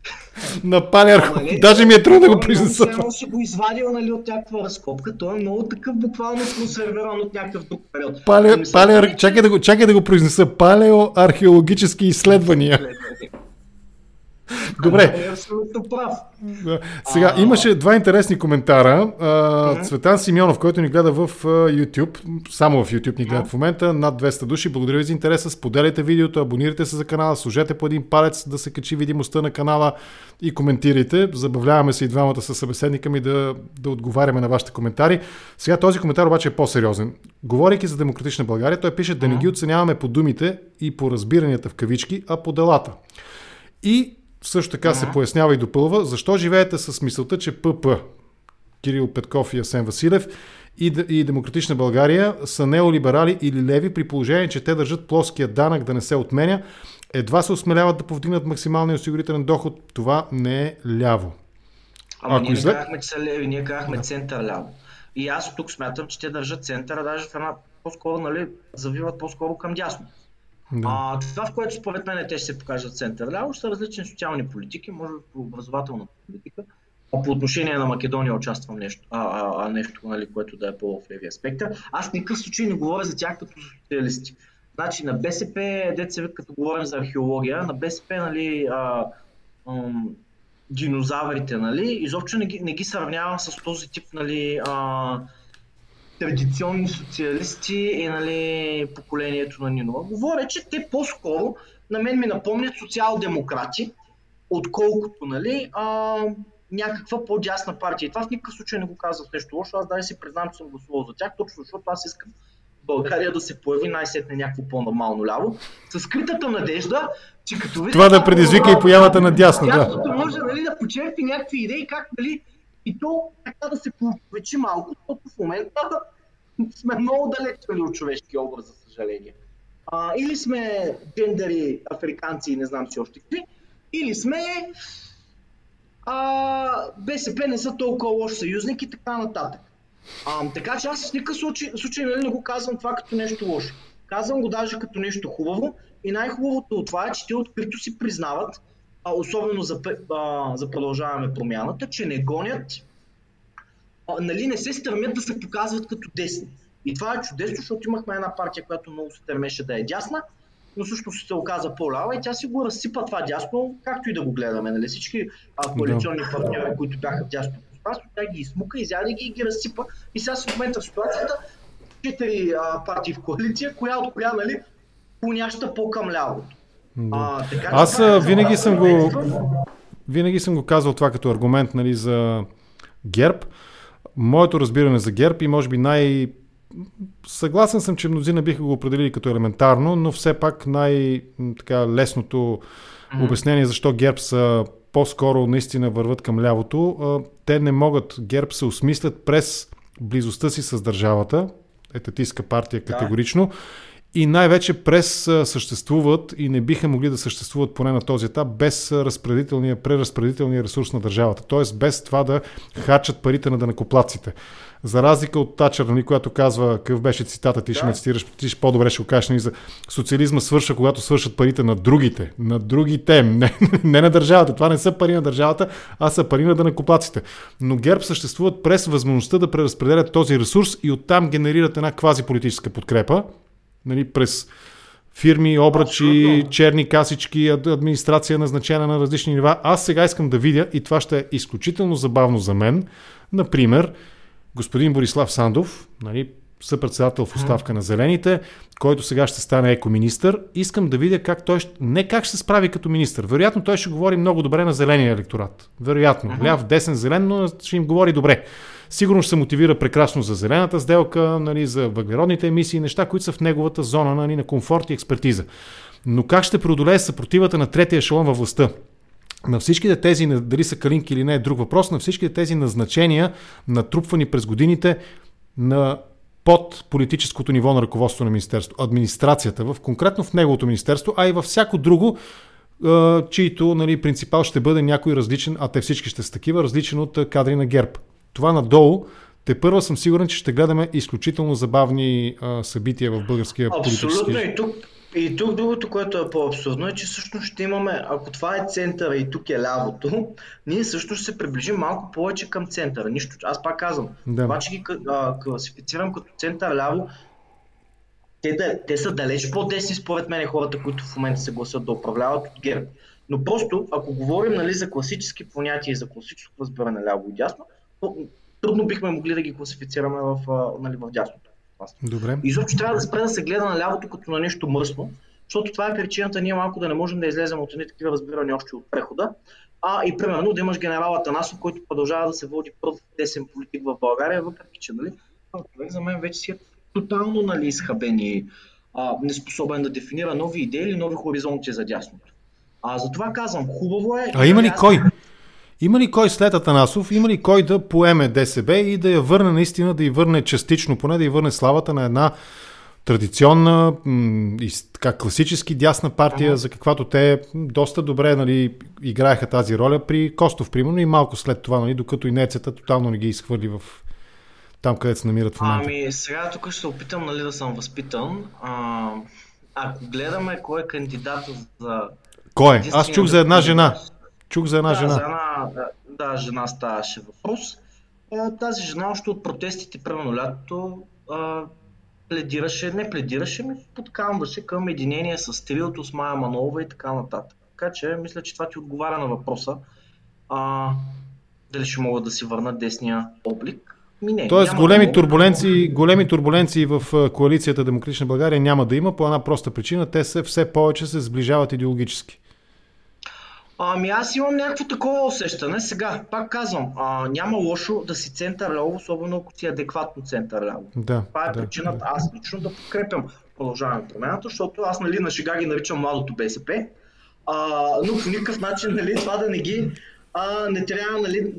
на палеоархеология. Даже ми е трудно да го произнеса. Аз си го извадил нали, от някаква разкопка. Той е много такъв буквално консервиран от някакъв друг период. Пале, пале, чакай, да го, чакай да го произнеса. Палеоархеологически изследвания. Добре. Е абсолютно прав. Сега, имаше два интересни коментара. Цветан Симеонов, който ни гледа в YouTube, само в YouTube ни гледа в момента, над 200 души. Благодаря ви за интереса. Споделяйте видеото, абонирайте се за канала, служете по един палец да се качи видимостта на канала и коментирайте. Забавляваме се и двамата с събеседника ми да, да отговаряме на вашите коментари. Сега този коментар обаче е по-сериозен. Говорейки за демократична България, той пише да не ги оценяваме по думите и по разбиранията в кавички, а по делата. И също така се пояснява и допълва, защо живеете с мисълта, че ПП, Кирил Петков и Асен Василев и, и Демократична България са неолиберали или леви при положение, че те държат плоския данък да не се отменя, едва се осмеляват да повдигнат максималния осигурителен доход. Това не е ляво. Ама Ако ние излед... казахме, че са леви, ние казахме център ляво. И аз тук смятам, че те държат центъра, даже в една по-скоро, нали, завиват по-скоро към дясно. Да. А, това, в което според мен те ще се покажат център ляво, са различни социални политики, може би по образователна политика. А по отношение на Македония участвам нещо, а, а, а нещо, нали, което да е по-в левия спектър. Аз в никакъв случай не говоря за тях като социалисти. Значи на БСП, деца като говорим за археология, на БСП, нали, а, ам, динозаврите, нали, изобщо не ги, не ги сравнявам с този тип, нали, а, традиционни социалисти и нали, поколението на Нинова. Говоря, че те по-скоро на мен ми напомнят социал-демократи, отколкото нали, а, някаква по-дясна партия. И това в никакъв случай не го казвам в нещо лошо. Аз дай си признам, че съм гласувал за тях, точно защото аз искам България да се появи най-сетне някакво по-нормално ляво, с скритата надежда, че като види... Това да предизвика и появата на дясно, да. може нали, да почерпи някакви идеи, как нали, и то така да се повечи малко, защото в момента сме много далеч нали, от човешки образ, за съжаление. А, или сме джендери, африканци и не знам си още какви, или сме а, БСП не са толкова лош съюзник и така нататък. А, така че аз в никакъв случай, случай нали, не го казвам това като нещо лошо. Казвам го даже като нещо хубаво и най-хубавото от това е, че те открито си признават, а, особено за, а, за продължаваме промяната, че не гонят, а, нали, не се стремят да се показват като десни. И това е чудесно, защото имахме една партия, която много се стремеше да е дясна, но също се оказа по-лява и тя си го разсипа това дясно, както и да го гледаме. Нали? Всички а, коалиционни партньори, които бяха дясно пространство, тя ги измука, изяде ги и ги разсипа. И сега в момента в ситуацията четири партии в коалиция, коя от коя, нали, поняща по-към лявото. Да. А, така, Аз а, е винаги съм го винаги съм го казвал това като аргумент нали, за ГЕРБ. Моето разбиране за ГЕРБ и може би най- Съгласен съм, че мнозина биха го определили като елементарно, но все пак най-лесното mm-hmm. обяснение защо ГЕРБ са по-скоро наистина върват към лявото. Те не могат, ГЕРБ се осмислят през близостта си с държавата, етатистска партия категорично, да. И най-вече през съществуват и не биха могли да съществуват поне на този етап без разпределителния, преразпределителния ресурс на държавата. Т.е. без това да хачат парите на данакоплаците. За разлика от Тачър, нали, която казва, какъв беше цитата, ти ще да. ме цитираш, ти ще по-добре ще го кажеш, нали, за социализма свършва, когато свършат парите на другите, на другите, не, не на държавата. Това не са пари на държавата, а са пари на данакоплаците. Но ГЕРБ съществуват през възможността да преразпределят този ресурс и оттам генерират една квази политическа подкрепа, нали, през фирми, обръчи, Абсолютно. черни касички, администрация назначена на различни нива. Аз сега искам да видя, и това ще е изключително забавно за мен, например, господин Борислав Сандов, нали, съпредседател в оставка на Зелените, който сега ще стане екоминистър. Искам да видя как той ще, не как ще се справи като министър. Вероятно той ще говори много добре на зеления електорат. Вероятно. Uh-huh. Ляв, десен, зелен, но ще им говори добре. Сигурно ще се мотивира прекрасно за зелената сделка, нали, за въглеродните емисии, неща, които са в неговата зона нали, на комфорт и експертиза. Но как ще преодолее съпротивата на третия ешелон във властта? на всичките тези, дали са калинки или не е друг въпрос, на всичките тези назначения, натрупвани през годините на под политическото ниво на ръководство на Министерство, администрацията, в, конкретно в неговото министерство, а и във всяко друго, чието нали, принципал ще бъде някой различен, а те всички ще са такива, различен от кадри на ГЕРБ. Това надолу, те първа съм сигурен, че ще гледаме изключително забавни а, събития в българския политически... Абсолютно и тук и тук другото, което е по-абсурдно е, че всъщност ще имаме, ако това е центъра и тук е лявото, ние също ще се приближим малко повече към центъра. Нищо, аз пак казвам, да. това, че ги а, класифицирам като център ляво, те, да, те са далеч по-десни според мен хората, които в момента се гласят да управляват от ГЕРБ. Но просто, ако говорим нали, за класически понятия и за класическо разбиране ляво и дясно, трудно бихме могли да ги класифицираме в, нали, в дясното власт. Добре. Изобщо трябва да спре да се гледа на лявото като на нещо мръсно, защото това е причината ние малко да не можем да излезем от едни такива разбирания още от прехода. А и примерно да имаш генерал Атанасов, който продължава да се води пръв десен политик в България, въпреки че нали, човек за мен вече си е тотално нали, изхабен и а, неспособен да дефинира нови идеи или нови хоризонти за дясното. А затова казвам, хубаво е. А има ли кой? Има ли кой след Атанасов, има ли кой да поеме ДСБ и да я върне наистина, да й върне частично, поне да й върне славата на една традиционна и така класически дясна партия, за каквато те доста добре нали, играеха тази роля при Костов, примерно, и малко след това, нали, докато и нецата тотално не ги изхвърли в там, където се намират в момента. Ами, сега тук ще се опитам нали, да съм възпитан. А, ако гледаме кой е кандидат за... Кой е? Аз чух за една жена. Чух за една да, жена. За една, да, жена ставаше въпрос. Тази жена още от протестите през лятото пледираше, не пледираше, ми подкамваше към единение с триото, с Майя Манолова и така нататък. Така че мисля, че това ти отговаря на въпроса. А, дали ще могат да си върнат десния облик. Ми не, Тоест големи, да турбуленции, големи турбуленции в коалицията Демократична България няма да има по една проста причина. Те се все повече се сближават идеологически. Ами аз имам някакво такова усещане. Сега, пак казвам, а, няма лошо да си център ляво, особено ако си адекватно център ляво. Да, Това е да, причината да. аз лично да подкрепям продължаване промяната, защото аз нали, на шега ги наричам младото БСП, а, но по никакъв начин нали, това да не ги а, не трябва нали,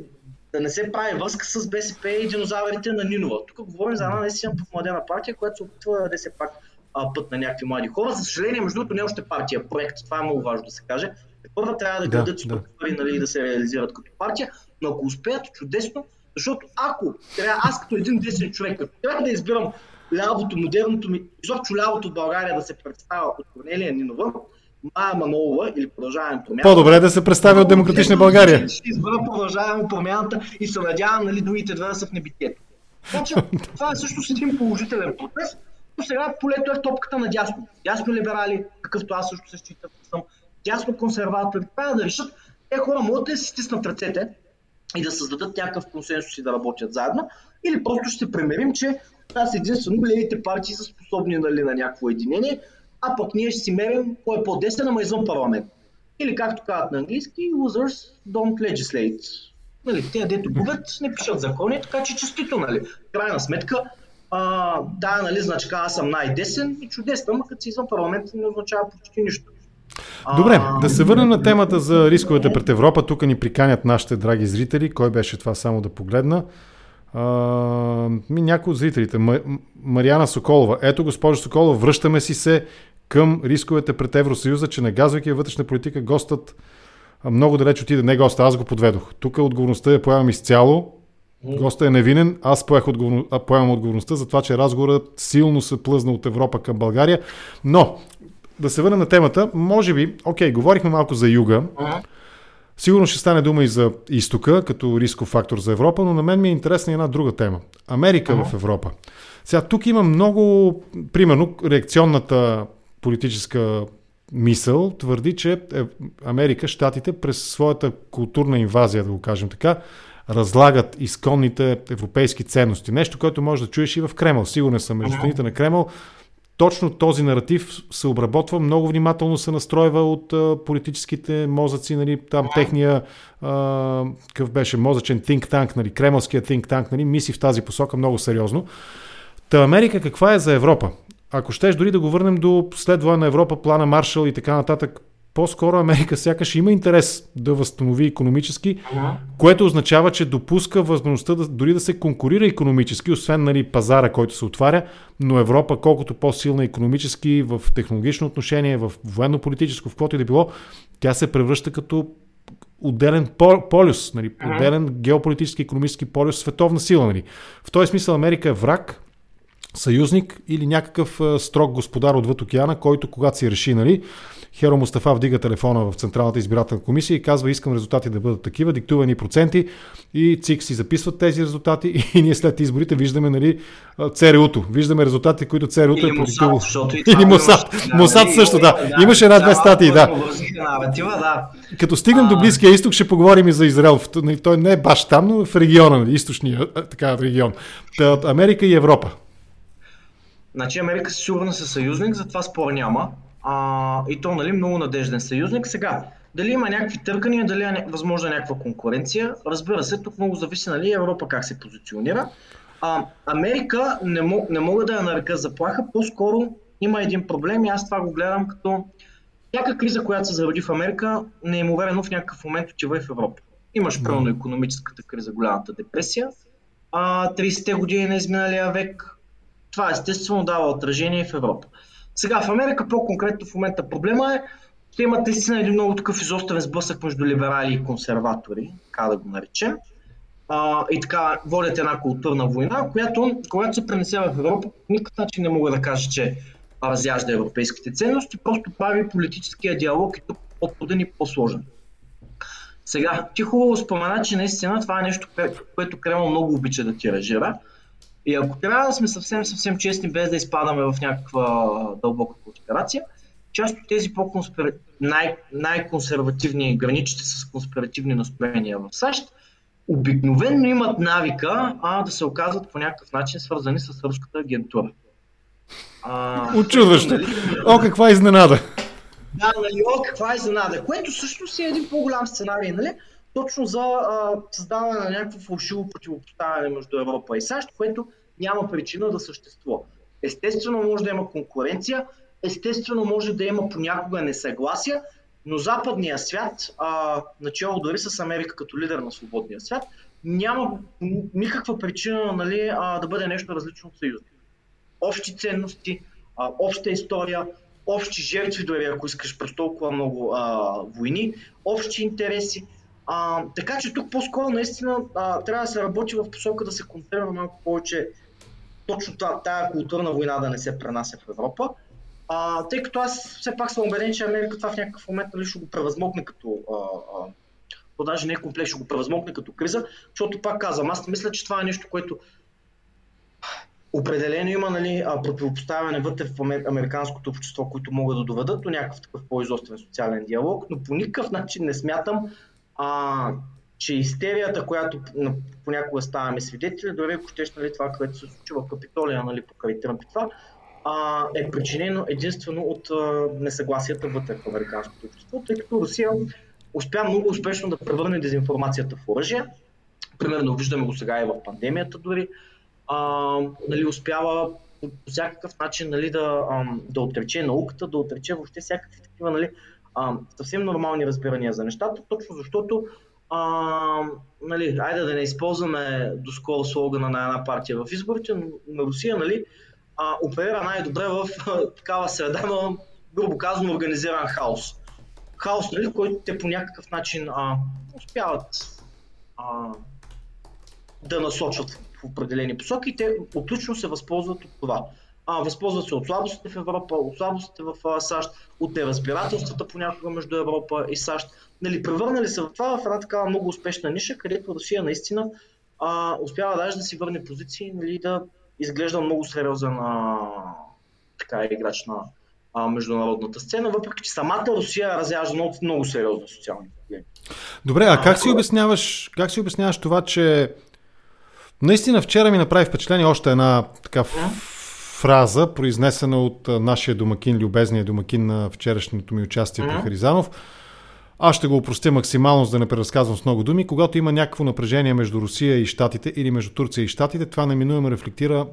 да не се прави връзка с БСП и динозаврите на Нинова. Тук говорим за една наистина младена партия, която се опитва да се пак а, път на някакви млади хора. За съжаление, между другото, не е още партия, проект. Това е много важно да се каже. Първа трябва да градат да, структури да. Нали, да се реализират като партия, но ако успеят, чудесно, защото ако трябва аз като един десен човек, като трябва да избирам лявото, модерното ми, изобщо лявото в България да се представя от Корнелия Нинова, Майя Манолова или продължаваме промяната. По-добре да се представи от Демократична България. Ще избера продължаваме промяната и се надявам нали, другите две да са в небитието. Значи, това е също един положителен процес, но сега полето е топката на дясно. Дясно либерали, какъвто аз също се считам, съм дясно консерватори, трябва да решат, те хора могат да си стиснат ръцете и да създадат някакъв консенсус и да работят заедно, или просто ще се премерим, че аз единствено левите партии са способни нали, на някакво единение, а пък ние ще си мерим кой е по-десен, ама извън парламент. Или както казват на английски, losers don't legislate. Нали, те, дето губят, не пишат закони, така че честито, нали. Крайна сметка, а, да, нали, значка аз съм най-десен и чудесно, ама като си извън парламента не означава почти нищо. Добре, да се върнем на темата за рисковете пред Европа. Тук ни приканят нашите драги зрители. Кой беше това само да погледна? А, ми някои от зрителите. Мариана Соколова. Ето, госпожо Соколова, връщаме си се към рисковете пред Евросъюза, че нагазвайки вътрешна политика, гостът много далеч отиде. Не госта, аз го подведох. Тук отговорността я поемам изцяло. Гостът е невинен, аз поех отговор... поемам отговорността за това, че разговорът силно се плъзна от Европа към България. Но да се върнем на темата, може би, окей, говорихме малко за юга. Сигурно ще стане дума и за изтока, като рисков фактор за Европа, но на мен ми е интересна една друга тема. Америка uh-huh. в Европа. Сега, тук има много, примерно, реакционната политическа мисъл твърди, че е, Америка, щатите, през своята културна инвазия, да го кажем така, разлагат изконните европейски ценности. Нещо, което може да чуеш и в Кремъл. Сигурен съм между страните на Кремъл точно този наратив се обработва, много внимателно се настройва от а, политическите мозъци, нали, там техния, а, какъв беше, мозъчен think tank, нали, кремълския think tank, нали, мисли в тази посока много сериозно. Та Америка каква е за Европа? Ако щеш дори да го върнем до след на Европа, плана Маршал и така нататък, по-скоро Америка сякаш има интерес да възстанови економически, което означава, че допуска възможността да, дори да се конкурира економически, освен нали, пазара, който се отваря, но Европа, колкото по-силна економически, в технологично отношение, в военно-политическо, в каквото и да било, тя се превръща като отделен полюс, нали, отделен геополитически, економически полюс, световна сила. Нали. В този смисъл Америка е враг, съюзник или някакъв строг господар отвъд океана, който когато си реши, нали, Херо Мустафа вдига телефона в Централната избирателна комисия и казва искам резултати да бъдат такива, диктувани проценти и ЦИК си записват тези резултати и ние след изборите виждаме нали, ЦРУ-то. Виждаме резултати, които ЦРУ-то е продиктувало. Или Мосад. Мосад също, да. Имаше една-две статии, да. Като стигнем до Близкия изток, ще поговорим и за Израел. Нали, той не е баш там, но в региона, нали, източния така, регион. Америка и Европа. Значи Америка сигурно са съюзник, затова спор няма. А, и то нали, много надежден съюзник. Сега, дали има някакви търкания, дали е възможна някаква конкуренция, разбира се, тук много зависи нали, Европа как се позиционира. А, Америка не, мог, не мога да я нарека заплаха, по-скоро има един проблем и аз това го гледам като всяка криза, която се зароди в Америка, неимоверено в някакъв момент отива и в Европа. Имаш пълно економическата криза, голямата депресия, а 30-те години на изминалия век, това естествено дава отражение в Европа. Сега в Америка по-конкретно в момента проблема е, че имат наистина един много такъв изоставен сблъсък между либерали и консерватори, така да го наречем. А, и така водят една културна война, която, когато се пренесе в Европа, по никакъв начин не мога да кажа, че разяжда европейските ценности, просто прави политическия диалог и тук по-труден и по-сложен. Сега, ти хубаво спомена, че наистина това е нещо, което Кремъл много обича да тиражира. И ако трябва да сме съвсем, съвсем честни, без да изпадаме в някаква дълбока конспирация, част от тези по най- най-консервативни, граничите с конспиративни настроения в САЩ, обикновенно имат навика а, да се оказват по някакъв начин свързани с руската агентура. Очудващо. Нали, О, каква изненада! Да, нали, о, каква изненада. Което всъщност е един по-голям сценарий, нали? Точно за а, създаване на някакво фалшиво противопоставяне между Европа и САЩ, което няма причина да съществува. Естествено може да има конкуренция, естествено може да има понякога несъгласия, но западния свят, а, начало дори с Америка като лидер на свободния свят, няма никаква причина нали, а, да бъде нещо различно от Съюза. Общи ценности, а, обща история, общи жертви, дори ако искаш през толкова много а, войни, общи интереси. А, така че тук по-скоро наистина а, трябва да се работи в посока да се концентрира малко повече точно тази културна война да не се пренася в Европа. А, тъй като аз все пак съм убеден, че Америка това в някакъв момент нали, ще го превъзмогне като а, а, даже не е комплект, ще го превъзмогне като криза, защото пак казвам, аз мисля, че това е нещо, което определено има нали, противопоставяне вътре в американското общество, които могат да доведат до някакъв такъв по-изострен социален диалог, но по никакъв начин не смятам, а, че истерията, която понякога ставаме свидетели, дори ако щеш нали, това, което се случва в Капитолия, нали, покрай Тръмп и това, а, е причинено единствено от а, несъгласията вътре в американското общество, тъй като Русия успя много успешно да превърне дезинформацията в оръжие. Примерно виждаме го сега и в пандемията дори. А, нали, успява по всякакъв начин нали, да, да отрече науката, да отрече въобще всякакви такива нали, а, съвсем нормални разбирания за нещата, точно защото а, нали, айде да не използваме доскоро слогана на една партия в изборите, но на Русия нали, а, оперира най-добре в а, такава среда на, грубо казано, организиран хаос. Хаос, нали, в който те по някакъв начин а, успяват а, да насочват в определени посоки и те отлично се възползват от това. А, възползват се от слабостите в Европа, от слабостите в а, САЩ, от неразбирателствата понякога между Европа и САЩ. Нали, превърнали се в това в една такава много успешна ниша, където Русия наистина а, успява даже да си върне позиции, нали, да изглежда много сериозен а, така, играч на а, международната сцена, въпреки че самата Русия разяжда много, много сериозни социални проблеми. Добре, а, а как, си обясняваш, как си обясняваш това, че наистина вчера ми направи впечатление още една така фраза, произнесена от нашия домакин, любезния домакин на вчерашното ми участие при Харизанов. Аз ще го упростя максимално, за да не преразказвам с много думи. Когато има някакво напрежение между Русия и Штатите или между Турция и Штатите, това неминуемо рефлектира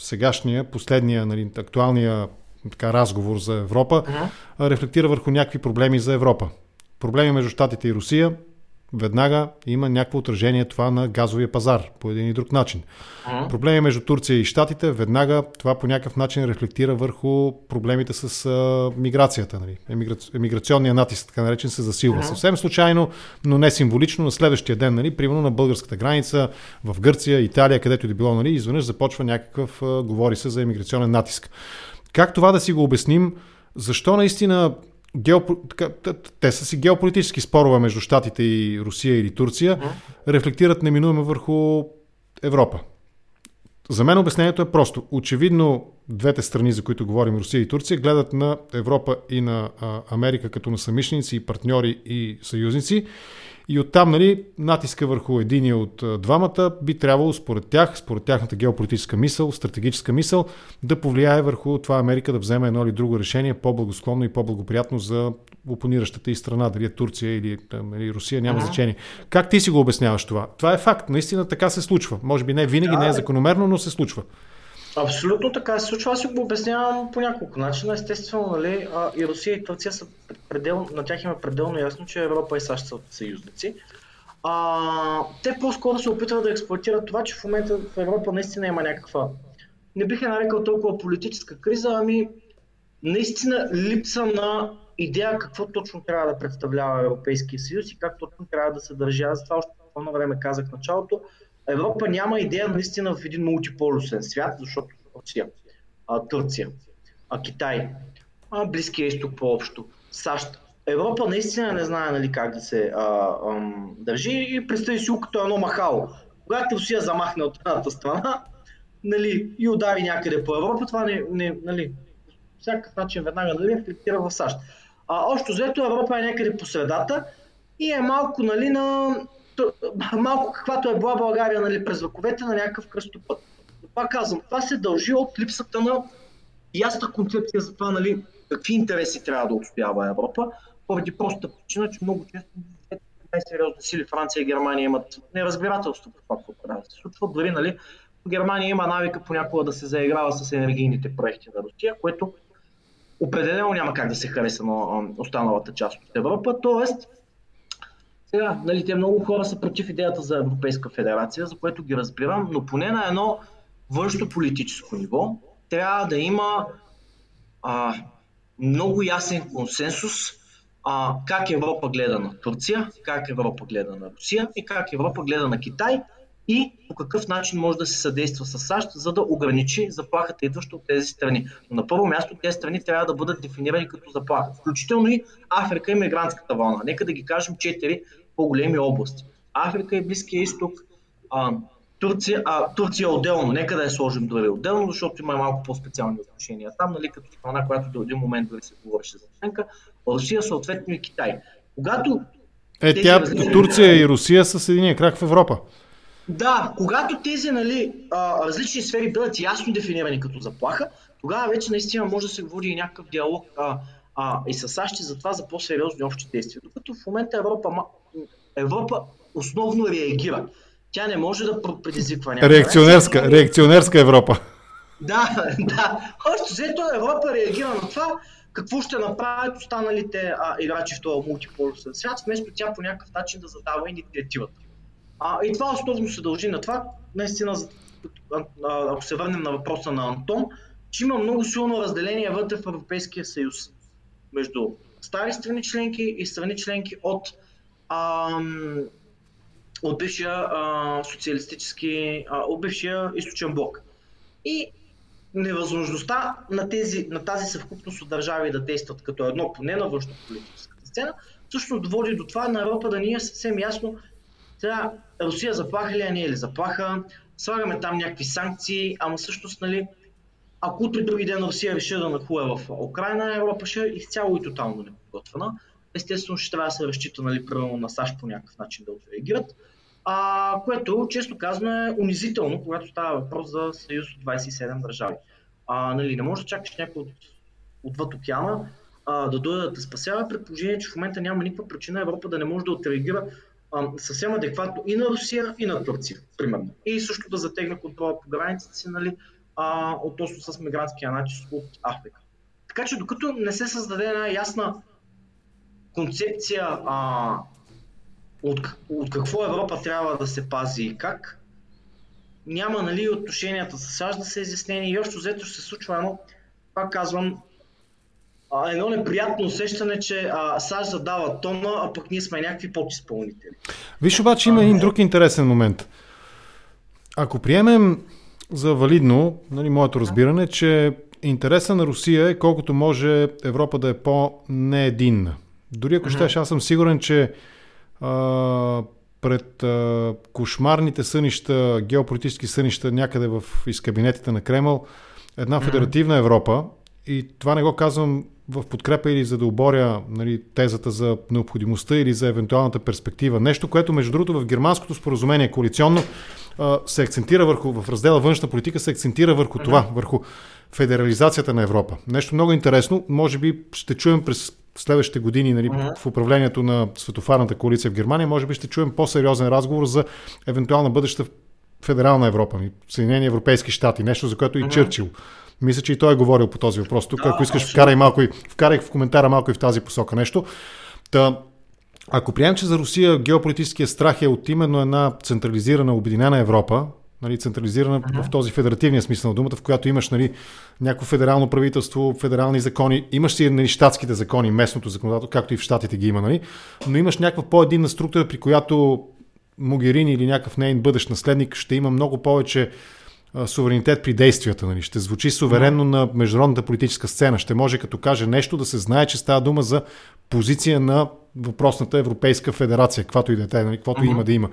сегашния, последния, нали, актуалния така, разговор за Европа, uh-huh. рефлектира върху някакви проблеми за Европа. Проблеми между Штатите и Русия, веднага има някакво отражение това на газовия пазар по един и друг начин. Uh-huh. Проблеми между Турция и Штатите, веднага това по някакъв начин рефлектира върху проблемите с а, миграцията. Нали. Емигра... Емиграционния натиск, така наречен, се засилва. Uh-huh. Съвсем случайно, но не символично, на следващия ден, нали, примерно на българската граница, в Гърция, Италия, където и да било, нали, изведнъж започва някакъв, а, говори се за емиграционен натиск. Как това да си го обясним? Защо наистина геопо... те са си геополитически спорове между Штатите и Русия или Турция, рефлектират неминуемо върху Европа. За мен обяснението е просто. Очевидно, двете страни, за които говорим, Русия и Турция, гледат на Европа и на Америка като на самишници и партньори и съюзници и оттам нали, натиска върху единия от двамата би трябвало според тях, според тяхната геополитическа мисъл, стратегическа мисъл, да повлияе върху това Америка да вземе едно или друго решение по-благосклонно и по-благоприятно за опониращата и страна, дали е Турция или, или нали, Русия, няма ага. значение. Как ти си го обясняваш това? Това е факт. Наистина така се случва. Може би не винаги, да, не е закономерно, но се случва. Абсолютно така се случва. Аз си го обяснявам по няколко начина. Естествено, нали, и Русия и Турция са предел, на тях има пределно ясно, че Европа и САЩ са съюзници. А, те по-скоро се опитват да експлуатират това, че в момента в Европа наистина има някаква, не бих е нарекал толкова политическа криза, ами наистина липса на идея какво точно трябва да представлява Европейския съюз и как точно трябва да се държи. Аз това още по време казах началото. Европа няма идея наистина в един мултиполюсен свят, защото Русия, Турция, а, Китай, а, Близкия изток по-общо, САЩ. Европа наистина не знае нали, как да се а, а, държи и представи си като едно махало. Когато Русия замахне от едната страна нали, и удари някъде по Европа, това не, не, нали, всякакъв начин веднага да рефлектира в САЩ. А, общо взето Европа е някъде по средата и е малко нали, на малко каквато е била България нали, през вековете на някакъв кръстопът. Пак казвам, това се дължи от липсата на ясна концепция за това нали, какви интереси трябва да отстоява Европа, поради простата причина, че много често най-сериозни сили Франция и Германия имат неразбирателство по това, какво трябва да се случва. Дори нали, Германия има навика понякога да се заиграва с енергийните проекти на Русия, което определено няма как да се хареса на останалата част от Европа. Тоест, сега, нали, те много хора са против идеята за Европейска федерация, за което ги разбирам, но поне на едно външно политическо ниво трябва да има а, много ясен консенсус а, как Европа гледа на Турция, как Европа гледа на Русия и как Европа гледа на Китай и по какъв начин може да се съдейства с САЩ, за да ограничи заплахата, идваща от тези страни. Но на първо място тези страни трябва да бъдат дефинирани като заплаха, включително и Африка и мигрантската вълна. Нека да ги кажем четири по-големи области. Африка и Близкия изток, а, Турция, а, Турция отделно, нека да я сложим дори отделно, защото има малко по-специални отношения там, нали, като страна, която до един момент дори се говореше за членка, Русия съответно и Китай. Когато е, тя, различни... Турция и Русия са с единия крак в Европа. Да, когато тези нали, а, различни сфери бъдат ясно дефинирани като заплаха, тогава вече наистина може да се говори и някакъв диалог а, а, и с САЩ за това за по-сериозни общи действия. Докато в момента Европа, Европа основно реагира. Тя не може да предизвиква някаква. Реакционерска, реакционерска Европа. Да, да. Още взето Европа реагира на това, какво ще направят останалите а, играчи в този мултиполюсен свят, вместо тя по някакъв начин да задава инициативата. А, и това основно се дължи на това, наистина, ако се върнем на въпроса на Антон, че има много силно разделение вътре в Европейския съюз между стари страни членки и страни членки от, ам, от бившия а, социалистически, а, от бившия източен блок. И невъзможността на, тези, на тази съвкупност от държави да действат като едно поне на външно политическата сцена, също доводи до това на Европа да ни е съвсем ясно сега Русия заплаха ли, а не е ли заплаха, слагаме там някакви санкции, ама всъщност, нали, ако утре други ден Русия реши да нахуе в Украина, Европа ще е изцяло и тотално неподготвена. Естествено ще трябва да се разчита нали, правилно на САЩ по някакъв начин да отреагират. А, което, често казано, е унизително, когато става въпрос за съюз от 27 държави. А, нали, не може да чакаш някой от, отвъд океана а, да дойде да те спасява, предположение, че в момента няма никаква причина Европа да не може да отреагира съвсем адекватно и на Русия, и на Турция, примерно. И също да затегне контрола по границите си, нали, относно с мигрантския начин от Африка. Така че докато не се създаде една ясна концепция а, от, от какво Европа трябва да се пази и как, няма нали, отношенията с САЩ да са изяснени и още взето ще се случва едно, пак казвам, а, едно неприятно усещане, че а, САЩ задава тона, а пък ние сме някакви подизпълнители. Виж обаче има един друг интересен момент. Ако приемем за валидно, нали, моето разбиране, че интереса на Русия е колкото може Европа да е по-неединна. Дори ако щеш, аз съм сигурен, че а, пред а, кошмарните сънища, геополитически сънища някъде в из кабинетите на Кремъл, една федеративна Европа, и това не го казвам в подкрепа или за да оборя нали, тезата за необходимостта или за евентуалната перспектива. Нещо, което между другото в германското споразумение коалиционно се акцентира върху, в раздела външна политика се акцентира върху това, върху федерализацията на Европа. Нещо много интересно, може би ще чуем през следващите години нали, в управлението на светофарната коалиция в Германия, може би ще чуем по-сериозен разговор за евентуална бъдеща федерална Европа, Съединени Европейски щати, нещо за което и Чърчил Мисля, че и той е говорил по този въпрос. Тук, да, ако искаш, вкарай, малко и, вкарай в коментара малко и в тази посока нещо. Та, ако приемем, че за Русия геополитическия страх е от именно една централизирана, обединена Европа, нали, централизирана uh-huh. в този федеративния смисъл на думата, в която имаш нали, някакво федерално правителство, федерални закони, имаш си нали, щатските закони, местното законодателство, както и в щатите ги има, нали, но имаш някаква по-единна структура, при която Могерини или някакъв нейн бъдещ наследник ще има много повече суверенитет при действията. Нали? Ще звучи суверенно на международната политическа сцена. Ще може като каже нещо да се знае, че става дума за позиция на въпросната Европейска федерация, каквато и да е, нали? каквото uh-huh. има да има.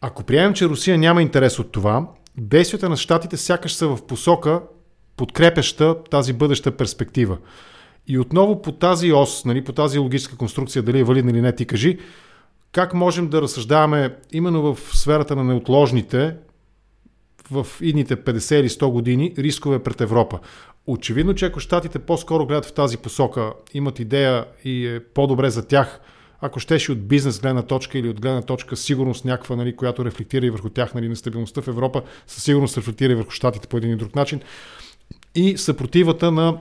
Ако приемем, че Русия няма интерес от това, действията на щатите сякаш са в посока подкрепяща тази бъдеща перспектива. И отново по тази ос, нали, по тази логическа конструкция, дали е валидна или не, ти кажи, как можем да разсъждаваме именно в сферата на неотложните в идните 50 или 100 години рискове пред Европа. Очевидно, че ако щатите по-скоро гледат в тази посока, имат идея и е по-добре за тях, ако щеше от бизнес гледна точка или от гледна точка сигурност някаква, нали, която рефлектира и върху тях, нали, нестабилността в Европа, със сигурност рефлектира и върху щатите по един и друг начин. И съпротивата на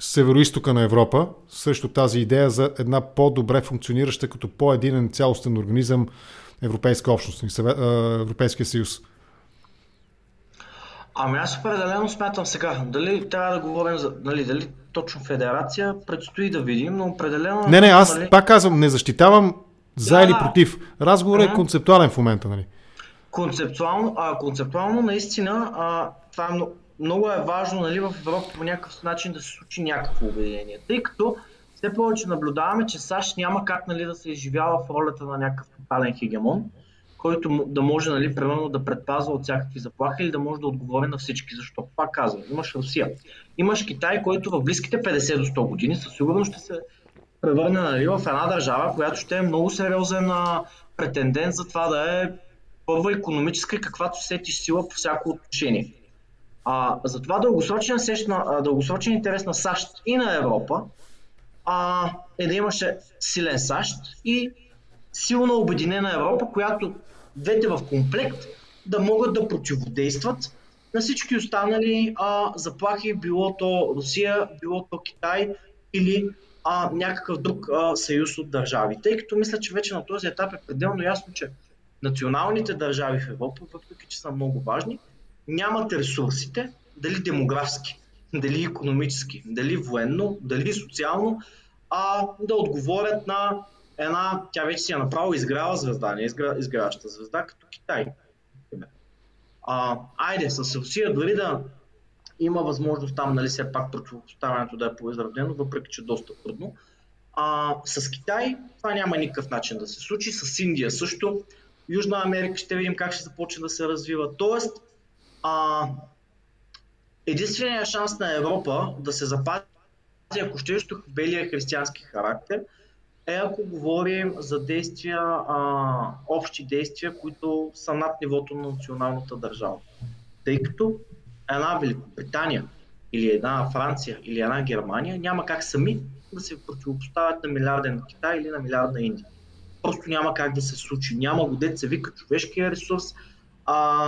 североистока на Европа срещу тази идея за една по-добре функционираща като по-единен цялостен организъм Европейска общност, Европейския съюз. Ами аз определено смятам сега. Дали трябва да говорим за нали, дали точно федерация, предстои да видим, но определено... Не, не, аз нали... пак казвам, не защитавам за да, или против. Разговорът uh-huh. е концептуален в момента, нали? Концептуално, а, концептуално наистина а, това е много, много е важно нали, в Европа по някакъв начин да се случи някакво обединение. Тъй като все повече наблюдаваме, че САЩ няма как нали, да се изживява в ролята на някакъв тотален хегемон който да може, нали, примерно, да предпазва от всякакви заплахи или да може да отговори на всички. Защо? Пак казвам, имаш Русия. Имаш Китай, който в близките 50 до 100 години със сигурност ще се превърне нали, в една държава, която ще е много сериозен претендент за това да е първа економическа и каквато сети сила по всяко отношение. А, затова дългосрочен, сещна, дългосрочен интерес на САЩ и на Европа а, е да имаше силен САЩ и силна обединена Европа, която двете в комплект да могат да противодействат на всички останали а, заплахи, било то Русия, било то Китай или а, някакъв друг а, съюз от държави. Тъй като мисля, че вече на този етап е пределно ясно, че националните държави в Европа, въпреки че са много важни, нямат ресурсите, дали демографски, дали економически, дали военно, дали социално, а да отговорят на една, тя вече си е направо изгряла звезда, не изгря, изгряваща звезда, като Китай. А, айде, с Русия дори да има възможност там, нали, все пак противопоставянето да е по-изравнено, въпреки че е доста трудно. А, с Китай това няма никакъв начин да се случи, с Индия също. Южна Америка ще видим как ще започне да се развива. Тоест, а, единственият шанс на Европа да се запази, ако ще в белия християнски характер – е ако говорим за действия, а, общи действия, които са над нивото на националната държава. Тъй като една Великобритания или една Франция или една Германия няма как сами да се противопоставят на милиарден Китай или на милиардна Индия. Просто няма как да се случи. Няма го се вика човешкия ресурс а,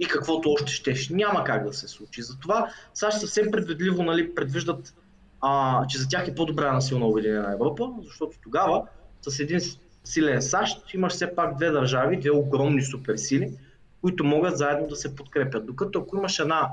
и каквото още щеш. Няма как да се случи. Затова САЩ съвсем предвидливо нали, предвиждат а, че за тях е по-добра една силна обединена Европа, защото тогава с един силен САЩ имаш все пак две държави, две огромни суперсили, които могат заедно да се подкрепят. Докато ако имаш една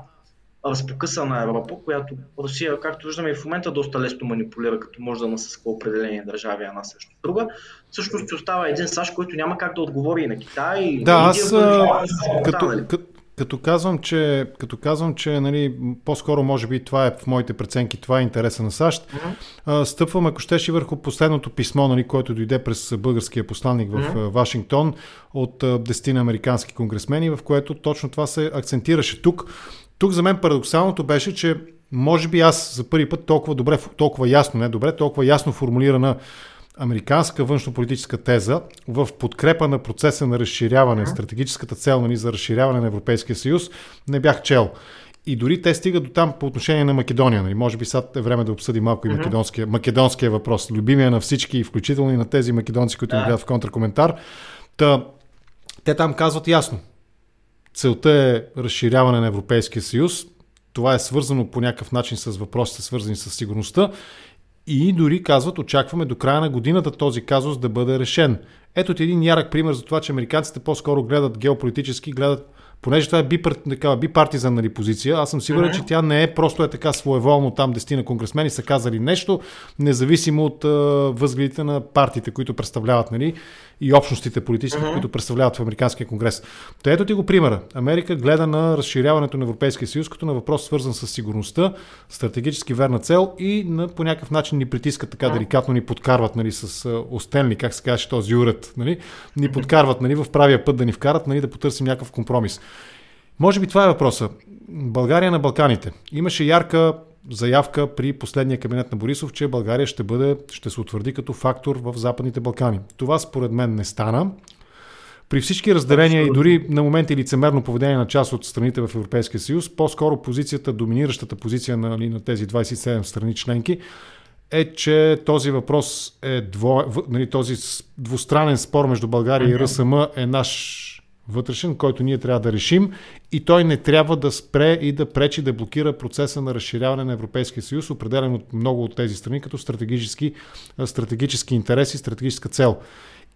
разпокъсана Европа, която Русия, както виждаме и в момента, доста лесно манипулира, като може да насъсква определени държави една срещу друга. Всъщност остава един САЩ, който няма как да отговори и на Китай. Да, на Индия, аз като, като, като казвам, че, като казвам, че нали, по-скоро може би това е в моите преценки, това е интереса на САЩ, mm-hmm. стъпвам, ако щеше върху последното писмо, нали, което дойде през българския посланник в mm-hmm. Вашингтон от 10 американски конгресмени, в което точно това се акцентираше тук. Тук за мен парадоксалното беше, че може би аз за първи път толкова добре, толкова ясно, не добре, толкова ясно формулирана американска външнополитическа теза в подкрепа на процеса на разширяване, стратегическата цел нали, за разширяване на Европейския съюз, не бях чел. И дори те стигат до там по отношение на Македония. Нали? Може би сега е време да обсъдим малко и македонския, македонския въпрос. Любимия на всички, включително и на тези македонци, които ни гледат в контракоментар. Та, те там казват ясно. целта е разширяване на Европейския съюз. Това е свързано по някакъв начин с въпросите, свързани с сигурността. И дори казват, очакваме до края на годината този казус да бъде решен. Ето ти един ярък пример за това, че американците по-скоро гледат геополитически, гледат понеже това е бипартизан нали, позиция, аз съм сигурен, mm-hmm. че тя не е просто е така своеволно там дестина конгресмени са казали нещо, независимо от възгледите на партиите, които представляват нали, и общностите политически, mm-hmm. които представляват в Американския конгрес. Та ето ти го примера. Америка гледа на разширяването на Европейския съюз като на въпрос свързан с сигурността, стратегически верна цел и на, по някакъв начин ни притискат така деликатно, ни подкарват нали, с остенли, как се каже този уред, нали, ни подкарват нали, в правия път да ни вкарат, нали, да потърсим някакъв компромис. Може би това е въпроса. България на Балканите. Имаше ярка заявка при последния кабинет на Борисов, че България ще бъде, ще се утвърди като фактор в Западните Балкани. Това според мен не стана. При всички разделения и дори на моменти лицемерно поведение на част от страните в Европейския съюз, по-скоро позицията, доминиращата позиция на, нали, на тези 27 страни членки е, че този въпрос е дво, нали, този двустранен спор между България и РСМ е наш вътрешен, който ние трябва да решим и той не трябва да спре и да пречи да блокира процеса на разширяване на Европейския съюз, определен от много от тези страни като стратегически, стратегически интереси, стратегическа цел.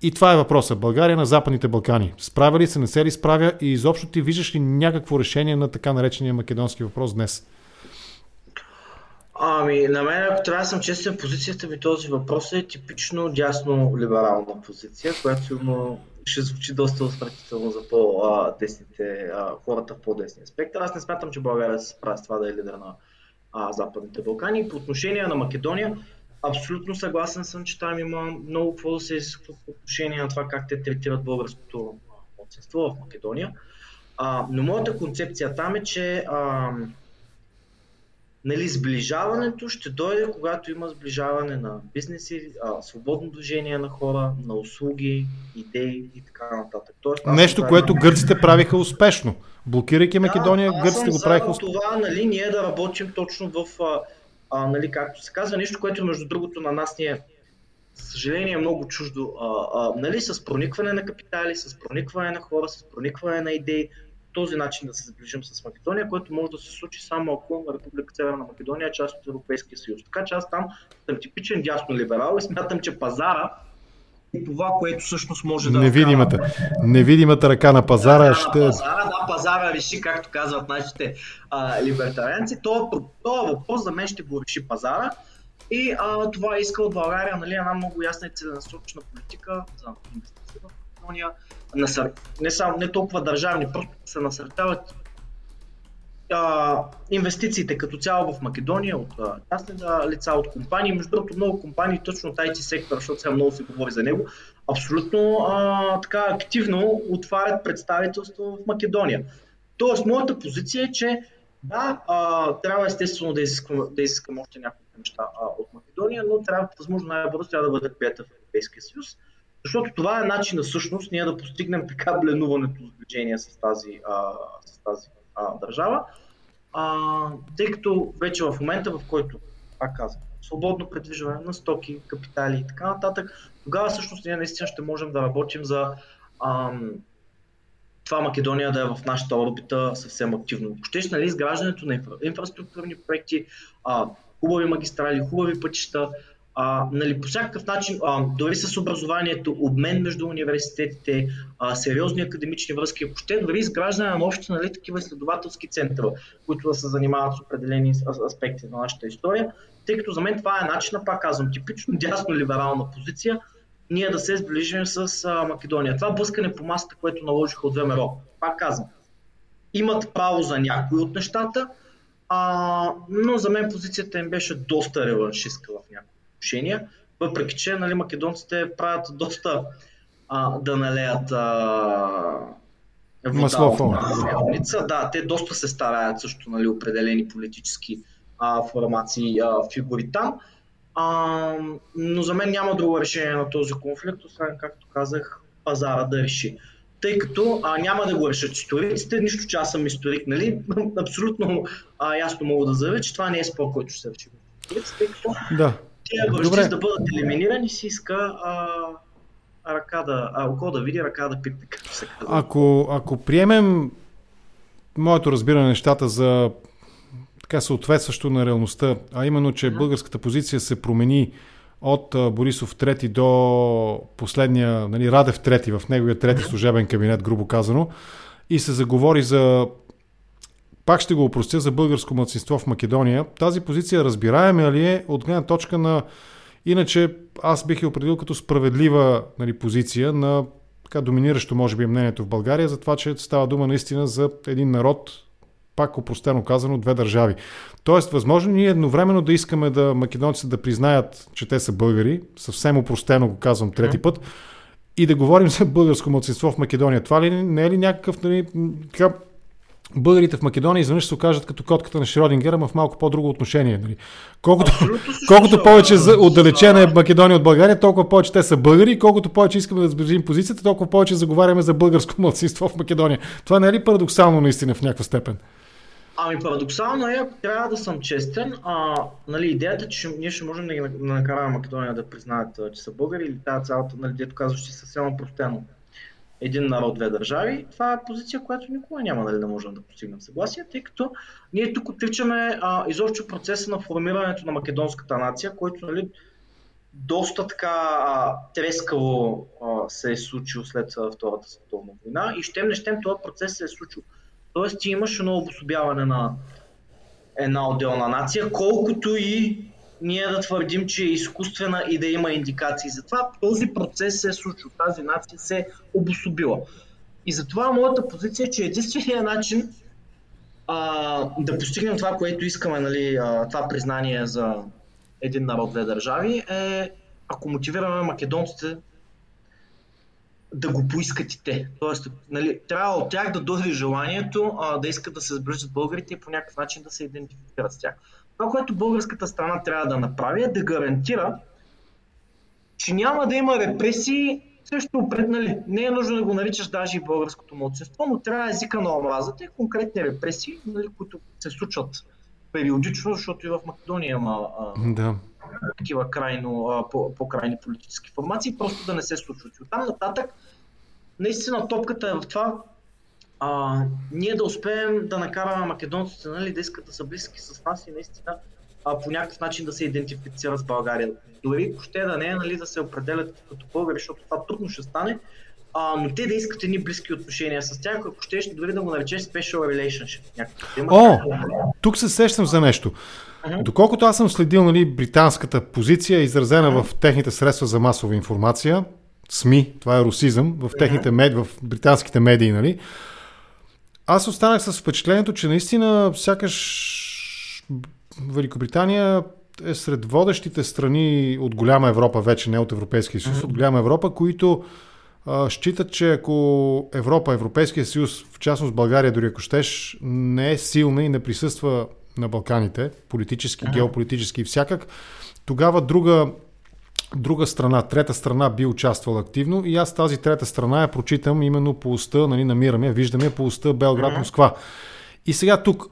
И това е въпросът. България на Западните Балкани. Справя ли се, не се ли справя и изобщо ти виждаш ли някакво решение на така наречения македонски въпрос днес? Ами, на мен, ако трябва да съм честен, позицията ми този въпрос е типично дясно-либерална позиция, която има ще звучи доста отвратително за по-десните, хората в по-десния спектър. Аз не смятам, че България се справя с това да е лидер на а, Западните Балкани. По отношение на Македония, абсолютно съгласен съм, че там има много какво да се изисква по отношение на това как те третират българското младсенство в Македония. А, но моята концепция там е, че а, Нали, сближаването ще дойде, когато има сближаване на бизнеси, а, свободно движение на хора, на услуги, идеи и така нататък. Тоест, Нещо, което гърците правиха успешно. Блокирайки Македония, да, гърците го правиха успешно. това, нали, ние да работим точно в, а, а, нали, както се казва, нещо, което между другото на нас ни е съжаление много чуждо, а, а, нали, с проникване на капитали, с проникване на хора, с проникване на идеи, този начин да се сближим с Македония, което може да се случи само ако Република Северна Македония е част от Европейския съюз. Така че аз там съм типичен дясно либерал и смятам, че пазара и това, което всъщност може да... Невидимата, вкара... невидимата ръка на пазара да, ще... На пазара, да, пазара реши, както казват нашите а, либертарианци. Това, това въпрос за мен ще го реши пазара. И а, това иска от България нали, една много ясна и целенасочена политика за инвестиции Македония, насър... не, само, не толкова държавни, просто се насърчават а, инвестициите като цяло в Македония от частни лица, от компании. Между другото, много компании, точно от IT сектор, защото сега много се говори за него, абсолютно а, така активно отварят представителство в Македония. Тоест, моята позиция е, че да, а, трябва естествено да изискам, да изискам още няколко неща а, от Македония, но трябва възможно най-бързо трябва да бъде прията в Европейския съюз. Защото това е начин всъщност ние да постигнем така бленуването сближение с тази, а, с тази а, държава. А, тъй като вече в момента, в който, пак казвам, свободно предвижване на стоки, капитали и така нататък, тогава всъщност ние наистина ще можем да работим за ам, това Македония да е в нашата орбита съвсем активно. Щеш, нали, изграждането на инфра, инфраструктурни проекти, а, хубави магистрали, хубави пътища, а, нали, по всякакъв начин, а, дори с образованието, обмен между университетите, а, сериозни академични връзки, ако ще, дори изграждане на общи нали, такива изследователски центрове, които да се занимават с определени аспекти на нашата история, тъй като за мен това е начина, пак казвам, типично дясно-либерална позиция, ние да се сближим с а, Македония. Това блъскане по масата, което наложиха от ВМРО, пак казвам, имат право за някои от нещата, а, но за мен позицията им беше доста реваншистка в някои отношения, въпреки че нали, македонците правят доста а, да налеят а, вода в Да, те доста се стараят също нали, определени политически а, формации, а, фигури там. А, но за мен няма друго решение на този конфликт, освен, както казах, пазара да реши. Тъй като а, няма да го решат историците, нищо, че аз съм историк, нали? Абсолютно а, ясно мога да заявя, че това не е спор, който ще се реши. Тъй като да връжди да бъдат елиминирани си иска а, ръка да, а, око да види, ръка да пипне, както се казва. Ако, ако приемем моето разбиране на нещата за така съответстващо на реалността, а именно, че българската позиция се промени от Борисов трети до последния, нали, Радев трети в неговия трети служебен кабинет, грубо казано, и се заговори за пак ще го опростя за българско младсинство в Македония. Тази позиция разбираема ли е от гледна точка на Иначе аз бих я определил като справедлива нали, позиция на така доминиращо, може би, мнението в България за това, че става дума наистина за един народ, пак опростено казано, две държави. Тоест, възможно ние едновременно да искаме да македонците да признаят, че те са българи, съвсем опростено го казвам трети път, и да говорим за българско младсинство в Македония. Това ли не е ли някакъв нали, така, българите в Македония изведнъж се окажат като котката на Шродингера, но в малко по-друго отношение. Нали? Колкото, колкото повече за, отдалечена е Македония от България, толкова повече те са българи, колкото повече искаме да сближим позицията, толкова повече заговаряме за българско младсинство в Македония. Това не е ли парадоксално наистина в някаква степен? Ами парадоксално е, ако трябва да съм честен, а, нали, идеята, че ние ще можем да ги накараме Македония да признаят, че са българи или тази цялата, нали, дето казваш, че съвсем простено един народ, две държави, това е позиция, която никога няма нали, да можем да постигнем съгласие, тъй като ние тук отричаме а, изобщо процеса на формирането на македонската нация, който нали, доста така а, трескаво а, се е случил след Втората световна война и щем не щем този процес се е случил. Тоест ти имаш едно обособяване на една отделна нация, колкото и ние да твърдим, че е изкуствена и да има индикации. Затова този процес се е случил, тази нация се е обособила. И затова моята позиция е, че единственият начин а, да постигнем това, което искаме, нали, а, това признание за един народ, две държави, е ако мотивираме македонците да го поискат и те. Тоест, нали, трябва от тях да дойде желанието а, да искат да се сближат българите и по някакъв начин да се идентифицират с тях. Това, което българската страна трябва да направи е да гарантира, че няма да има репресии също пред, нали, не е нужно да го наричаш даже и българското младсинство, но трябва езика на омразата и конкретни репресии, нали, които се случват периодично, защото и в Македония има а, да. такива крайно, а, по, по-крайни политически формации, просто да не се случват. И оттам нататък, наистина топката е в това а, ние да успеем да накараме македонците нали, да искат да са близки с нас и наистина а, по някакъв начин да се идентифицират с България. Дори ще да не е нали, да се определят като българи, защото това трудно ще стане, а, но те да искат едни близки отношения с тях, ако ще, дори да го наречеш special relationship. О, тук се сещам за нещо. Uh-huh. Доколкото аз съм следил нали, британската позиция, изразена uh-huh. в техните средства за масова информация, СМИ, това е русизъм, в техните медии, в британските медии, нали, аз останах с впечатлението, че наистина сякаш Великобритания е сред водещите страни от голяма Европа, вече не от Европейския съюз, mm-hmm. от голяма Европа, които а, считат, че ако Европа, Европейския съюз, в частност България, дори ако щеш, не е силна и не присъства на Балканите, политически, mm-hmm. геополитически и всякак, тогава друга друга страна, трета страна би участвала активно и аз тази трета страна я прочитам именно по уста, нали, намираме, виждаме по уста Белград-Москва. И сега тук,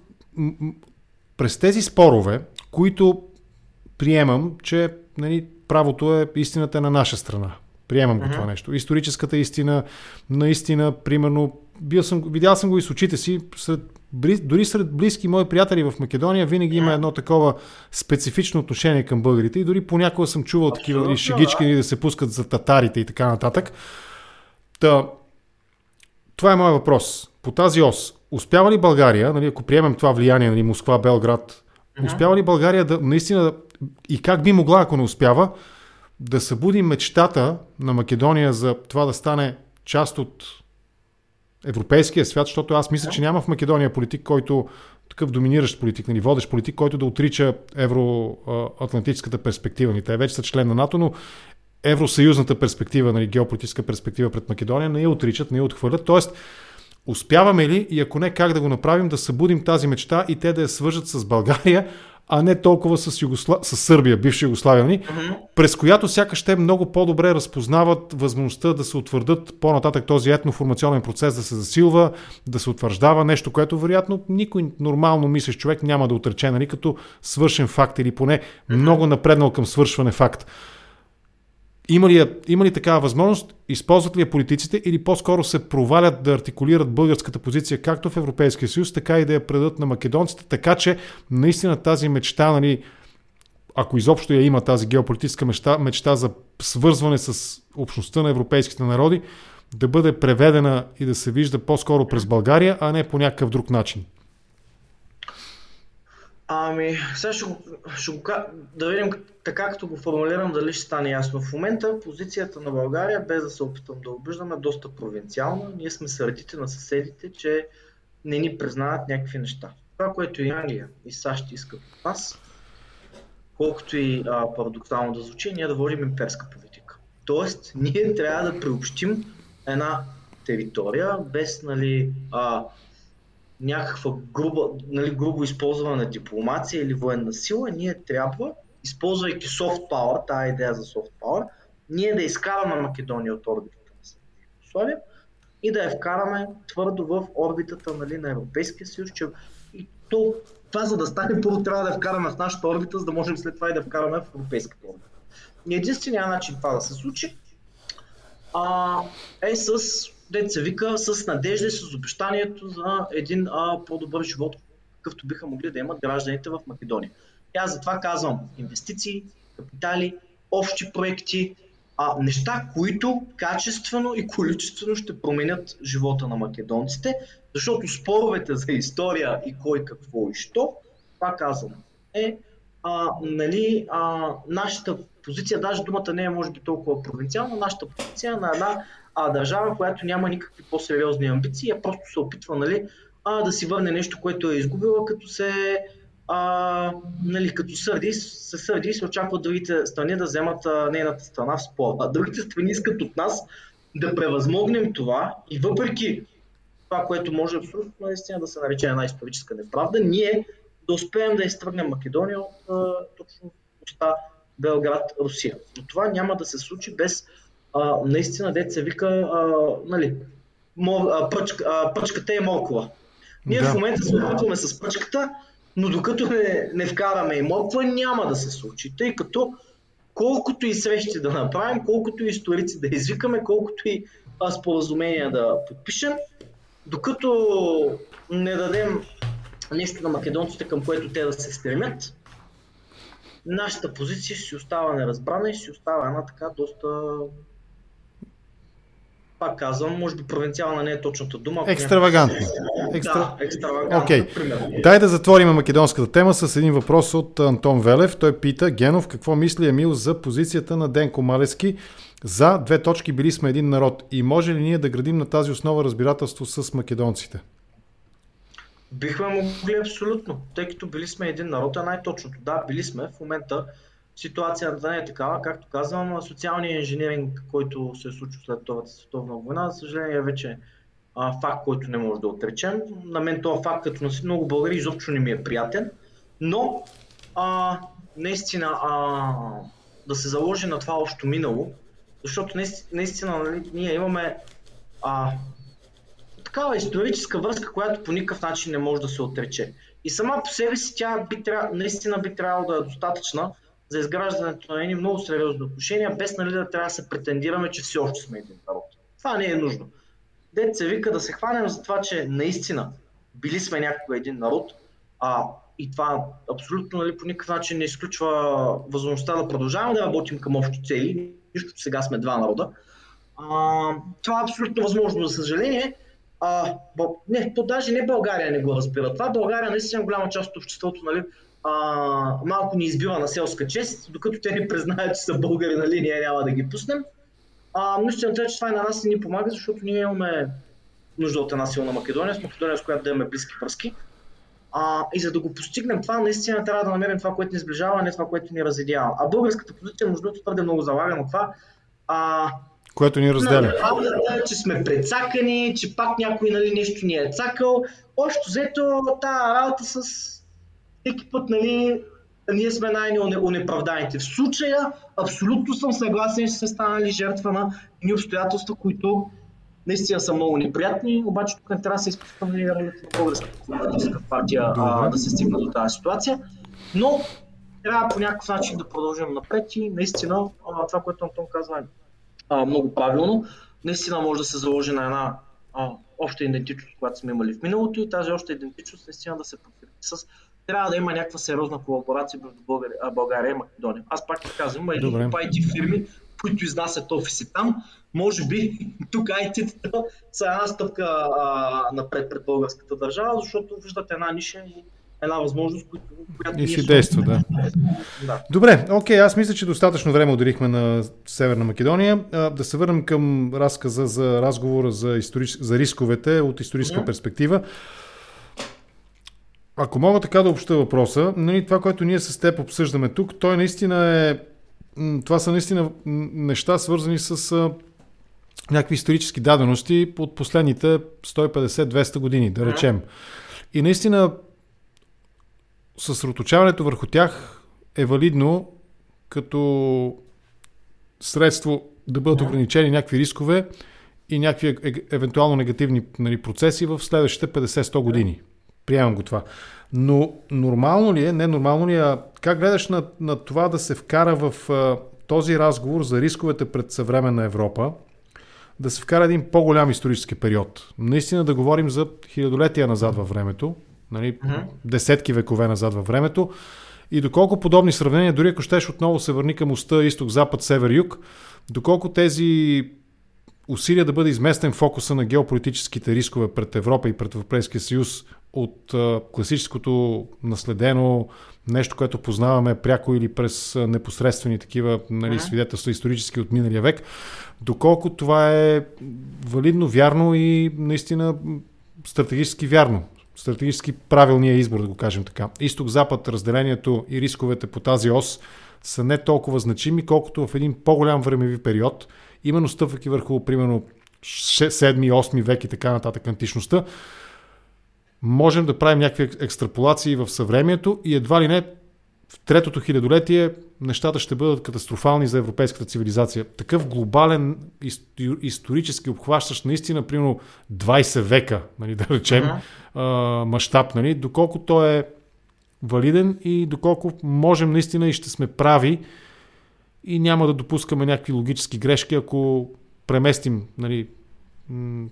през тези спорове, които приемам, че нали, правото е истината е на наша страна. Приемам го това нещо. Историческата истина, наистина, примерно, бил съм, видял съм го и с очите си, сред дори сред близки мои приятели в Македония винаги има едно такова специфично отношение към българите и дори понякога съм чувал Абсолютно, такива шегички да. да се пускат за татарите и така нататък. Та, това е моят въпрос. По тази ос, успява ли България, нали, ако приемем това влияние, нали, Москва, Белград, успява ли България да наистина и как би могла, ако не успява, да събуди мечтата на Македония за това да стане част от европейския свят, защото аз мисля, че няма в Македония политик, който такъв доминиращ политик, нали, водещ политик, който да отрича евроатлантическата перспектива. Нали, те вече са член на НАТО, но евросъюзната перспектива, нали, геополитическа перспектива пред Македония не я отричат, не я отхвърлят. Тоест, успяваме ли и ако не, как да го направим, да събудим тази мечта и те да я свържат с България, а не толкова с, Югосла... с Сърбия, бивша Югославия, mm-hmm. през която сякаш те много по-добре разпознават възможността да се утвърдат по-нататък този етноформационен процес, да се засилва, да се утвърждава нещо, което вероятно никой нормално мислещ човек няма да отрече, нали, като свършен факт или поне mm-hmm. много напреднал към свършване факт. Има ли, има ли такава възможност? Използват ли я политиците или по-скоро се провалят да артикулират българската позиция както в Европейския съюз, така и да я предадат на македонците, така че наистина тази мечта, нали, ако изобщо я има тази геополитическа мечта, мечта за свързване с общността на европейските народи, да бъде преведена и да се вижда по-скоро през България, а не по някакъв друг начин? Ами, сега ще го, ще го да видим така, като го формулирам, дали ще стане ясно. В момента позицията на България, без да се опитам да обиждам, е доста провинциална. Ние сме сърдите на съседите, че не ни признават някакви неща. Това, което и Англия и САЩ искат от нас, колкото и а, парадоксално да звучи, ние да водим имперска политика. Тоест, ние трябва да приобщим една територия без нали, а, някаква груба, нали, грубо използване дипломация или военна сила, ние трябва, използвайки soft power, тази идея за soft power, ние да изкараме Македония от орбитата на Югославия и да я вкараме твърдо в орбитата нали, на Европейския съюз, че и то, това за да стане, първо трябва да я вкараме в нашата орбита, за да можем след това и да вкараме в Европейската орбита. Единственият начин това да се случи а, е с деца вика, с надежда и с обещанието за един а, по-добър живот, какъвто биха могли да имат гражданите в Македония. И аз затова казвам инвестиции, капитали, общи проекти, а, неща, които качествено и количествено ще променят живота на македонците, защото споровете за история и кой какво и що, това казвам, е а, нали, а, нашата позиция, даже думата не е може би толкова провинциална, нашата позиция е на една а, държава, която няма никакви по-сериозни амбиции, а просто се опитва нали, а, да си върне нещо, което е изгубила, като се а, нали, като сърди, се сърди и се очаква другите страни да вземат нейната страна в спор. А другите страни искат от нас да превъзмогнем това и въпреки това, което може абсолютно наистина да се нарече една историческа неправда, ние да успеем да изтръгнем Македония от а, точно Белград, Русия. Но това няма да се случи без а, наистина деца вика, а, нали, мор, а, пръчка, а, пръчката е моркова. Ние да. в момента се опитваме с пръчката, но докато не, не вкараме и морква, няма да се случи, тъй като колкото и срещи да направим, колкото и историци да извикаме, колкото и споразумения да подпишем, докато не дадем нещо на македонците, към което те да се стремят, нашата позиция си остава неразбрана и си остава една така доста пак казвам, може би провинциална не е точната дума. Екстравагантно. Екстра... Да, екстравагантно. Okay. Дай да затворим македонската тема с един въпрос от Антон Велев. Той пита, Генов, какво мисли Емил за позицията на Денко Малески? За две точки били сме един народ. И може ли ние да градим на тази основа разбирателство с македонците? Бихме могли абсолютно, тъй като били сме един народ, е най-точното. Да, били сме. В момента ситуацията не е такава. Както казвам, социалният инженеринг, който се е случил след Втората световна война, за съжаление е вече а, факт, който не може да отречем. На мен този факт, като на много българи, изобщо не ми е приятен. Но а, наистина а, да се заложи на това общо минало, защото наистина нали, ние имаме а, такава историческа връзка, която по никакъв начин не може да се отрече. И сама по себе си тя би наистина би трябвало да е достатъчна за изграждането на едни много сериозни отношения, без нали, да трябва да се претендираме, че все още сме един народ. Това не е нужно. Дет се вика да се хванем за това, че наистина били сме някога един народ, а, и това абсолютно нали, по никакъв начин не изключва възможността да продължаваме да работим към общи цели, нищо, че сега сме два народа. А, това е абсолютно възможно, за съжаление. А, не, то даже не България не го разбира. Това България наистина голяма част от обществото нали, а, малко ни избива на селска чест, докато те ни признаят, че са българи, нали, ние няма да ги пуснем. А, но истината е, че това и на нас ни помага, защото ние имаме нужда от една силна Македония, с Македония, с която да имаме близки връзки. А, и за да го постигнем това, наистина трябва да намерим това, което ни сближава, а не това, което ни разедява. А българската позиция, между другото, твърде много залага на това. А, което ни разделя. Правдата, че сме прецакани, че пак някой нали, нещо ни е цакал. Общо взето тази работа с всеки път нали, ние сме най-унеправданите. В случая абсолютно съм съгласен, че сме станали жертва на ни обстоятелства, които наистина са много неприятни, обаче тук не трябва да се ролята на българската политическа партия а, да се стигне до тази ситуация. Но трябва по някакъв начин да продължим напред и наистина това, което Антон казва е много правилно. Наистина може да се заложи на една а, обща идентичност, която сме имали в миналото и тази обща идентичност наистина да се подкрепи с трябва да има някаква сериозна колаборация между България, и Македония. Аз пак ти казвам, има едни IT фирми, които изнасят офиси там. Може би тук IT-тата са една стъпка а, напред пред българската държава, защото виждат една ниша и една възможност, която и си действа, да. да. Добре, окей, аз мисля, че достатъчно време отделихме на Северна Македония. Да се върнем към разказа за разговора за, историч... за рисковете от историческа mm-hmm. перспектива. Ако мога така да обща въпроса, нали, това, което ние с теб обсъждаме тук, той наистина е... Това са наистина неща, свързани с а, някакви исторически дадености от последните 150-200 години, да речем. И наистина съсредоточаването върху тях е валидно като средство да бъдат ограничени някакви рискове и някакви е, евентуално негативни нали, процеси в следващите 50-100 години. Приемам го това. Но нормално ли е, не нормално ли е, как гледаш на, на това да се вкара в а, този разговор за рисковете пред съвременна Европа, да се вкара един по-голям исторически период? Наистина да говорим за хилядолетия назад във времето, нали, mm-hmm. десетки векове назад във времето, и доколко подобни сравнения, дори ако щеш отново се върни към уста изток, запад, север, юг, доколко тези усилия да бъде изместен фокуса на геополитическите рискове пред Европа и пред Европейския съюз от класическото наследено нещо, което познаваме пряко или през непосредствени такива нали, свидетелства исторически от миналия век, доколко това е валидно, вярно и наистина стратегически вярно. Стратегически правилният избор, да го кажем така. Изток-запад, разделението и рисковете по тази ос са не толкова значими, колкото в един по-голям времеви период, именно стъпвайки върху, примерно, 7-8 век и така нататък античността, можем да правим някакви екстраполации в съвремието и едва ли не в третото хилядолетие нещата ще бъдат катастрофални за европейската цивилизация. Такъв глобален, исторически обхващащ наистина, примерно 20 века, нали, да речем, uh-huh. мащаб, нали, доколко той е валиден и доколко можем наистина и ще сме прави и няма да допускаме някакви логически грешки, ако преместим нали,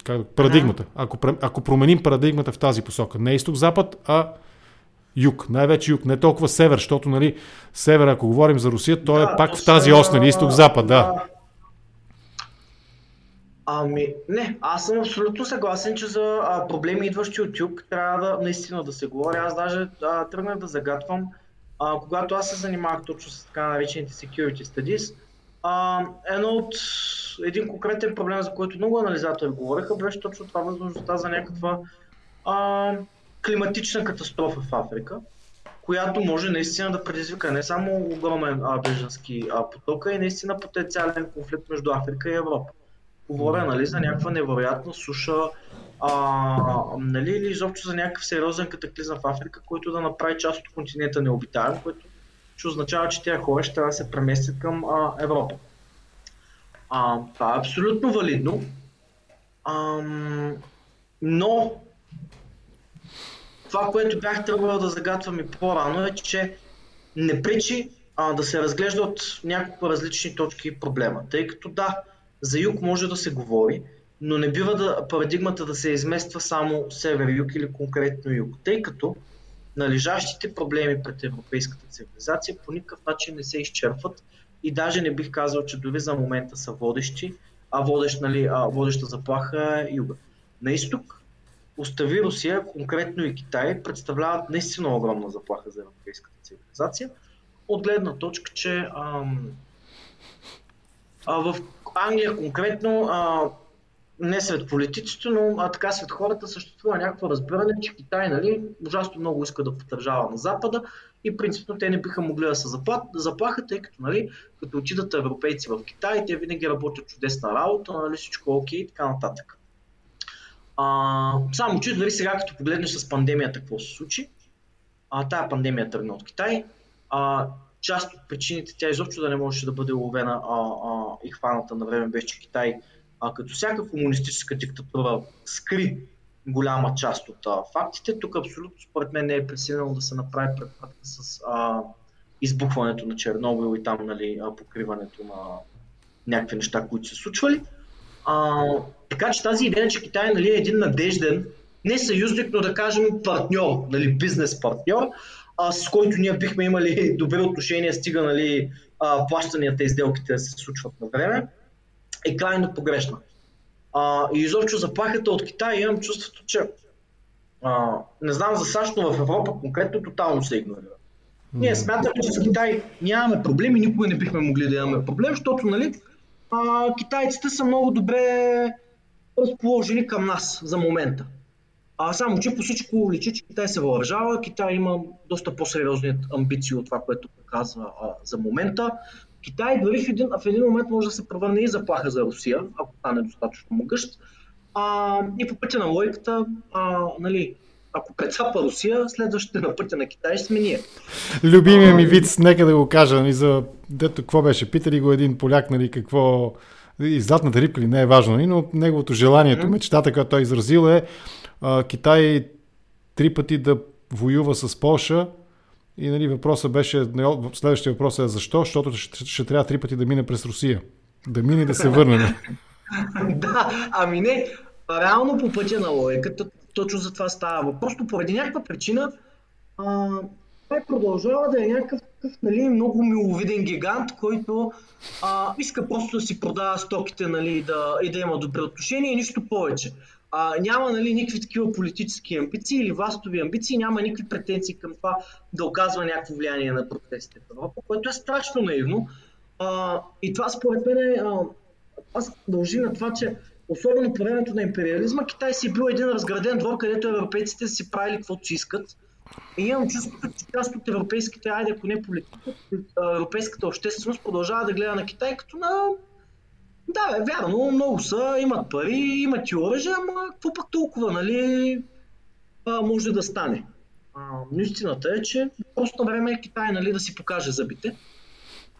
как, парадигмата. Ако, ако променим парадигмата в тази посока. Не изток-запад, а юг. Най-вече юг. Не толкова север, защото нали, север, ако говорим за Русия, той е да, е пак в тази ос, нали, изток-запад, да. да. Ами, не, аз съм абсолютно съгласен, че за а, проблеми идващи от юг трябва да наистина да се говори. Аз даже а, тръгнах да загатвам, а, когато аз се занимавах точно с така наречените security studies, а, едно от един конкретен проблем, за който много анализатори говореха, беше точно това възможността за някаква а, климатична катастрофа в Африка, която може наистина да предизвика не само огромен а, бежански а, потока и наистина потенциален конфликт между Африка и Европа. Говоря нали, за някаква невероятна суша, а, нали, или изобщо за някакъв сериозен катаклизъм в Африка, който да направи част от континента необитаем, което означава, че тези хора ще трябва да се преместят към а, Европа. А, това е абсолютно валидно. А, но това, което бях тръгвал да загатвам и по-рано е, че не пречи а, да се разглежда от няколко различни точки проблема. Тъй като да, за юг може да се говори, но не бива да, парадигмата да се измества само север-юг или конкретно юг. Тъй като належащите проблеми пред европейската цивилизация по никакъв начин не се изчерпват и даже не бих казал, че дори за момента са водещи, а, водещ, нали, а водеща заплаха е юга. На изток, остави Русия, конкретно и Китай, представляват наистина огромна заплаха за европейската цивилизация, от гледна точка, че ам, а, в Англия конкретно а, не сред политиците, но а така сред хората съществува някакво разбиране, че Китай нали, ужасно много иска да поддържава на Запада и принципно те не биха могли да се заплахат, тъй като нали, като отидат европейци в Китай, те винаги работят чудесна работа, нали, всичко е окей и така нататък. А, само че дали сега като погледнеш с пандемията какво се случи, а, тая пандемия тръгна от Китай, а, част от причините тя изобщо да не можеше да бъде ловена а, а, и хваната на време беше, Китай. А, като всяка комунистическа диктатура скри голяма част от а, фактите, тук абсолютно според мен не е пресилено да се направи препратка с а, избухването на Чернобил и там нали, покриването на някакви неща, които се случвали. А, така че тази идея, че Китай нали, е един надежден, не съюзник, но да кажем партньор, нали, бизнес партньор, а, с който ние бихме имали добри отношения, стига нали, а, плащанията и сделките да се случват на време, е крайно погрешна. А, и изобщо заплахата от Китай имам чувството, че а, не знам за САЩ, но в Европа конкретно тотално се игнорира. Ние смятаме, че с Китай нямаме проблеми, никога не бихме могли да имаме проблем, защото нали, а, китайците са много добре разположени към нас за момента. А само, че по всичко личи, че Китай се въоръжава, Китай има доста по-сериозни амбиции от това, което показва а, за момента. Китай дори в един, в един момент може да се превърне и заплаха за Русия, ако стане достатъчно могъщ. А, и по пътя на логиката, а, нали, ако прецапа Русия, следващите на пътя на Китай ще сме ние. Любимия ми вид, нека да го кажа, нали, за дето какво беше, питали го един поляк, нали, какво и златната рибка ли не е важно, нали, но неговото желанието, mm-hmm. мечтата, която той изразил е а, Китай три пъти да воюва с Польша и нали, въпросът беше, следващия въпрос е защо, защото ще, ще трябва три пъти да мине през Русия. Да мине и да се върне. да, ами не, реално по пътя на логиката, точно за това става. Просто поради някаква причина а, той продължава да е някакъв нали, много миловиден гигант, който а, иска просто да си продава стоките нали, да, и да има добри отношения и нищо повече. А, няма нали, никакви такива политически амбиции или властови амбиции, няма никакви претенции към това да оказва някакво влияние на протестите в Европа, което е страшно наивно. А, и това според мен е, аз дължи на това, че особено по времето на империализма, Китай си е бил един разграден двор, където европейците си правили каквото си искат. И имам чувството, че част от европейските, айде ако не политика, европейската общественост продължава да гледа на Китай като на... Да, е вярно, много са, имат пари, имат и оръжие, ама какво пък толкова, нали, а, може да стане. А, но истината е, че просто на време е Китай нали, да си покаже зъбите.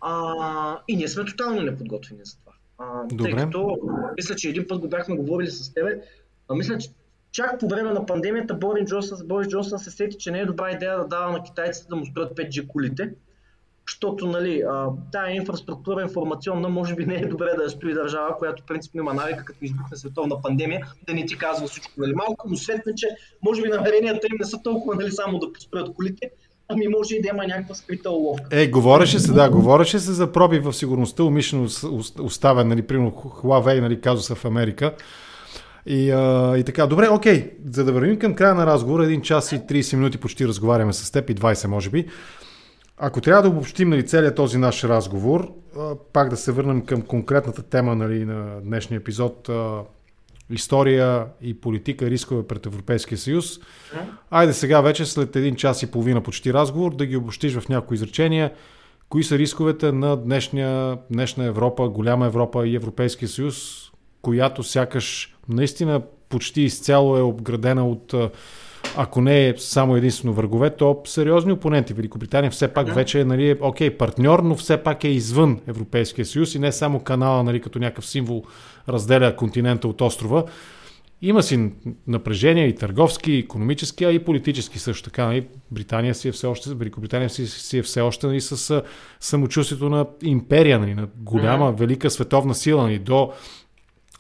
А, и ние сме тотално неподготвени за това. А, Добре. Тъй като, мисля, че един път го бяхме говорили с тебе, а мисля, че чак по време на пандемията Борис Джонсън, Борис Джонсън се сети, че не е добра идея да дава на китайците да му строят 5G кулите, защото нали, тая инфраструктура информационна може би не е добре да я стои държава, която принципно има навика, като избухне световна пандемия, да не ти казва всичко. Нали. Малко му светне, че може би намеренията им не са толкова нали, само да построят колите, ами може и да има някаква скрита уловка. Е, говореше се, да, говореше се за проби в сигурността, умишлено оставен, нали, примерно Huawei, нали, казуса в Америка. И, а, и така, добре, окей, за да вървим към края на разговора, един час и 30 минути почти разговаряме с теб и 20 може би. Ако трябва да обобщим нали, целият този наш разговор, пак да се върнем към конкретната тема нали, на днешния епизод, история и политика, рискове пред Европейския съюз. Айде сега вече след един час и половина почти разговор да ги обобщиш в някои изречения. Кои са рисковете на днешния, днешна Европа, голяма Европа и Европейския съюз, която сякаш наистина почти изцяло е обградена от ако не е само единствено врагове, то сериозни опоненти. Великобритания все пак вече е, нали, окей, партньор, но все пак е извън Европейския съюз и не само канала, нали, като някакъв символ разделя континента от острова. Има си напрежения и търговски, и економически, а и политически също така. Нали? Британия си е все още, Великобритания си, си е все още нали, с самочувствието на империя, нали, на голяма, велика световна сила. Нали, до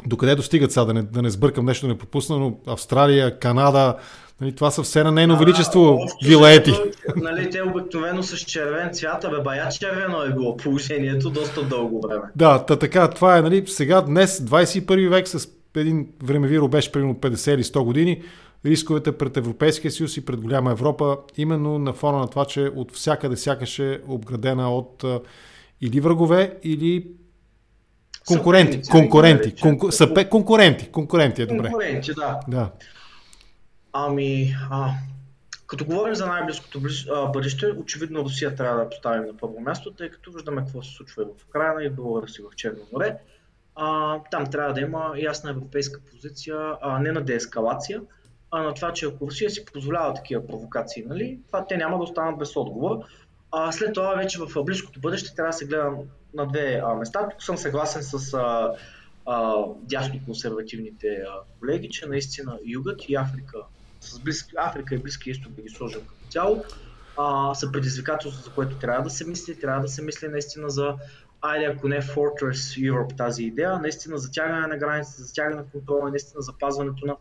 Докъде достигат сега, да не, да не сбъркам нещо, не пропусна, но Австралия, Канада, нали, това са все на нейно величество вилети. Нали, те обикновено с червен цвят, бе бая червено е било положението доста дълго време. Да, та, така, това е, нали, сега, днес, 21 век, с един времеви рубеж, примерно 50 или 100 години, рисковете пред Европейския съюз и пред голяма Европа, именно на фона на това, че от всякъде сякаш е обградена от или врагове, или Конкуренти, конкуренти, конку... Съпе, конкуренти, конкуренти е добре. Конкуренти, да. да. Ами, а, като говорим за най-близкото бъдеще, очевидно Русия трябва да поставим на първо място, тъй като виждаме какво се случва в Украина и долара си в Черно море. А, там трябва да има ясна европейска позиция, а не на деескалация, а на това, че ако Русия си позволява такива провокации, нали, това те няма да останат без отговор. А, след това вече в близкото бъдеще трябва да се гледа на две а, места. Тук съм съгласен с а, а, дясно консервативните а, колеги, че наистина югът и Африка, с близки, Африка и Близки изток да ги сложим като цяло, а, са предизвикателство, за което трябва да се мисли. Трябва да се мисли наистина за айде ако не Fortress Europe тази идея, наистина затягане на границите, затягане на контрола, наистина запазването на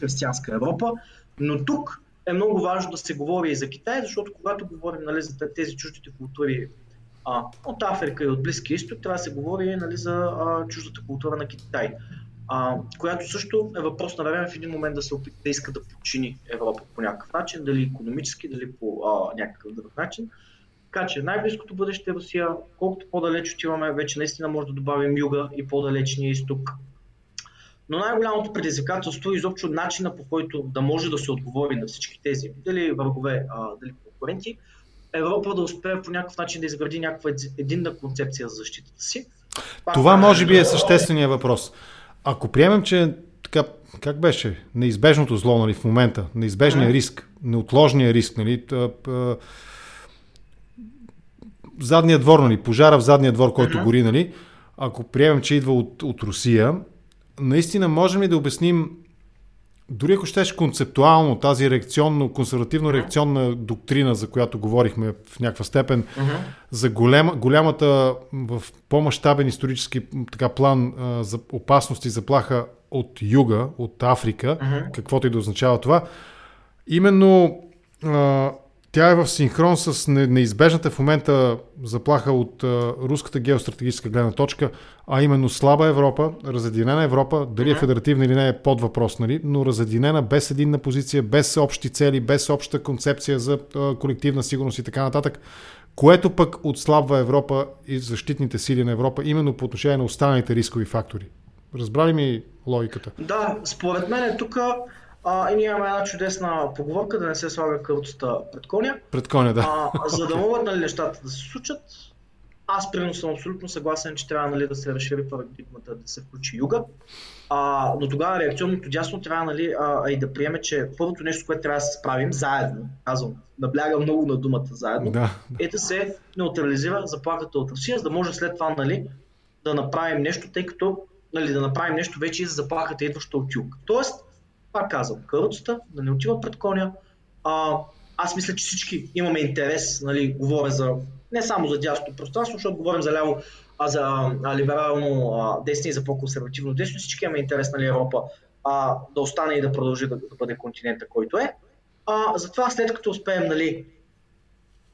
християнска Европа. Но тук е много важно да се говори и за Китай, защото когато говорим нали, за тези чуждите култури а, от Африка и от Близкия изток, трябва да се говори нали, за а, чуждата култура на Китай, а, която също е въпрос на време в един момент да се опита да иска да почини Европа по някакъв начин, дали економически, дали по а, някакъв друг начин. Така че най-близкото бъдеще е Русия, колкото по-далеч отиваме, вече наистина може да добавим юга и по-далечния изток. Но най-голямото предизвикателство е изобщо начина по който да може да се отговори на всички тези, дали врагове, а, дали конкуренти, Европа да успее по някакъв начин да изгради някаква единна концепция за защитата си. Пак, Това може би е съществения въпрос. Ако приемем, че така, как беше, неизбежното зло нали, в момента, неизбежният риск, неотложният риск, нали, задния двор, нали, пожара в задния двор, който гори, нали, ако приемем, че идва от, от Русия, наистина можем ли да обясним дори ако щеш концептуално тази реакционно, консервативно-реакционна доктрина, за която говорихме в някаква степен, uh-huh. за голема, голямата в по-масштабен исторически така, план а, за опасност и заплаха от юга, от Африка, uh-huh. каквото и да означава това, именно а, тя е в синхрон с неизбежната в момента заплаха от руската геостратегическа гледна точка, а именно слаба Европа, разединена Европа, дали е федеративна или не е под въпрос, нали? но разединена без единна позиция, без общи цели, без обща концепция за колективна сигурност и така нататък, което пък отслабва Европа и защитните сили на Европа, именно по отношение на останалите рискови фактори. Разбрали ми логиката? Да, според мен тук а, и ние имаме една чудесна поговорка да не се слага кълцата пред коня. Пред коня, да. А, за да могат нали, нещата да се случат, аз примерно съм абсолютно съгласен, че трябва нали, да се разшири парадигмата, да се включи юга. А, но тогава реакционното дясно трябва нали, а, и да приеме, че първото нещо, което трябва да се справим заедно, казвам, набляга много на думата заедно, да, да. е да се неутрализира заплахата от Русия, за да може след това нали, да направим нещо, тъй като нали, да направим нещо вече и за заплахата, идваща от юг. Тоест, пак казвам, каруцата, да не отива пред коня. А, аз мисля, че всички имаме интерес, нали, говоря за не само за дясното пространство, защото говорим за ляво, а за а, либерално а, десни и за по-консервативно десни. Всички имаме интерес, нали, Европа а, да остане и да продължи да, да бъде континента, който е. А, затова след като успеем нали,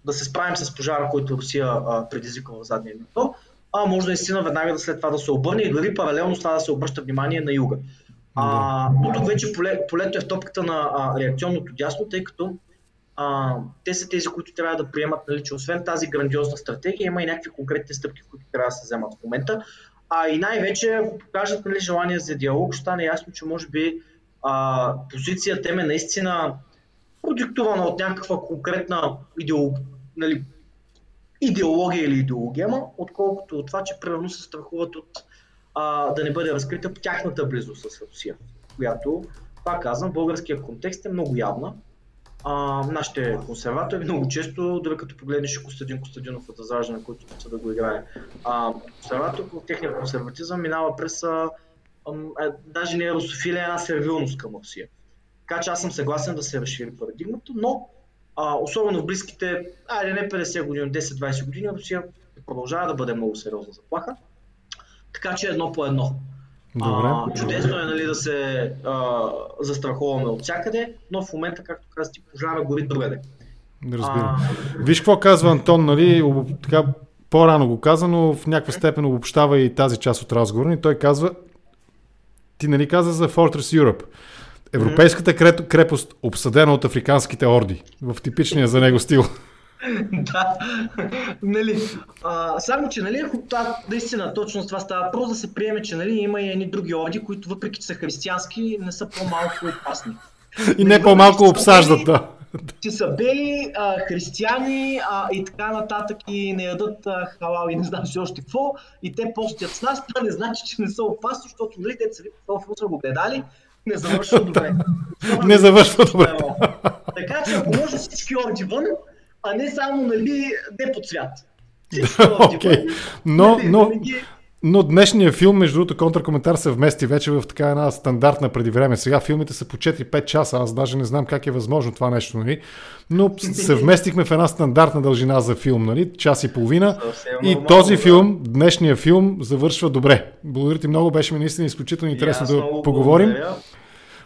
да се справим с пожара, който Русия а, в задния ниво, а може наистина веднага да след това да се обърне и дори паралелно с това да се обръща внимание на юга. А, но тук вече поле, полето е в топката на а, реакционното дясно, тъй като а, те са тези, които трябва да приемат, нали, че освен тази грандиозна стратегия, има и някакви конкретни стъпки, които трябва да се вземат в момента. А и най-вече, ако покажат нали, желание за диалог, ще стане ясно, че може би а, позицията им е наистина продиктувана от някаква конкретна идеолог, нали, идеология или идеологема, отколкото от това, че примерно се страхуват от а, да не бъде разкрита тяхната близост с Русия, която, пак казвам, българския контекст е много явна. А, нашите консерватори много често, дори като погледнеш Костадин Костадинов от Възраждане, който се да го играе, а, консерватор, техния консерватизъм минава през а, а, даже не е русофилия, една сервилност към Русия. Така че аз съм съгласен да се разшири парадигмата, но а, особено в близките, айде не 50 години, 10-20 години, Русия продължава да бъде много сериозна заплаха. Така че едно по едно. Добре. А, чудесно е нали, да се а, застраховаме от всякъде, но в момента, както каза ти, пожара гори другаде. Разбира. А... Виж какво казва Антон, нали, така по-рано го каза, но в някаква степен обобщава и тази част от разговора и той казва, ти нали каза за Fortress Europe. Европейската крепост, обсъдена от африканските орди, в типичния за него стил. да, нали, а, само, че, нали, това, наистина, точно с това става просто да се приеме, че, нали, има и едни други орди, които въпреки, че са християнски, не са по-малко опасни. И не по-малко обсаждат, да. Че са бели, а, християни а, и така нататък и не ядат а, халал и не знам си още какво и те постят с нас, това не значи, че не са опасни, защото нали, те са го гледали, не завършва добре. не завършва добре. Така че ако може всички орди вън, а не само нали, не по цвят. okay. но, нали, но, Но днешният филм, между другото, контракоментар се вмести вече в така една стандартна преди време. Сега филмите са по 4-5 часа, аз даже не знам как е възможно това нещо, нали? Но се вместихме в една стандартна дължина за филм, нали? Час и половина. И този филм, днешният филм, завършва добре. Благодаря ти много, беше ми наистина изключително интересно да поговорим. Благодаря.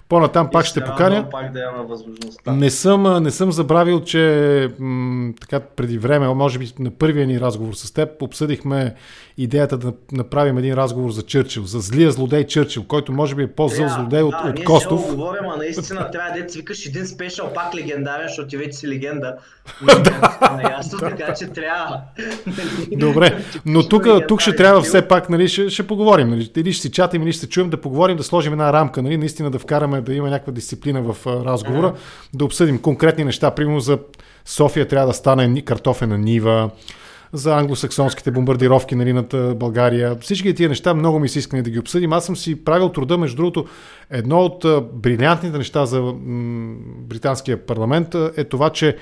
По-натам пак ще поканя. Пак да имаме възможността. Не съм, не съм забравил, че м- така преди време, може би на първия ни разговор с теб, обсъдихме идеята да направим един разговор за Чърчил, за злия злодей Чърчил, който може би е по-зъл злодей от, да, от Костов. Да, говорим, а наистина трябва да свикаш един спешъл, пак легендарен, защото ти вече си легенда. Ясно, така че трябва. Добре, но тук, тук ще трябва все пак, нали, ще, ще поговорим. Нали, или ще си чатим, или ще чуем да поговорим, да сложим една рамка, нали, наистина да вкараме, да има някаква дисциплина в разговора, да обсъдим конкретни неща. Примерно за София трябва да стане картофена нива, за англосаксонските бомбардировки нали, над България. Всички тия неща много ми се искани да ги обсъдим. Аз съм си правил труда, между другото, едно от брилянтните неща за британския парламент е това, че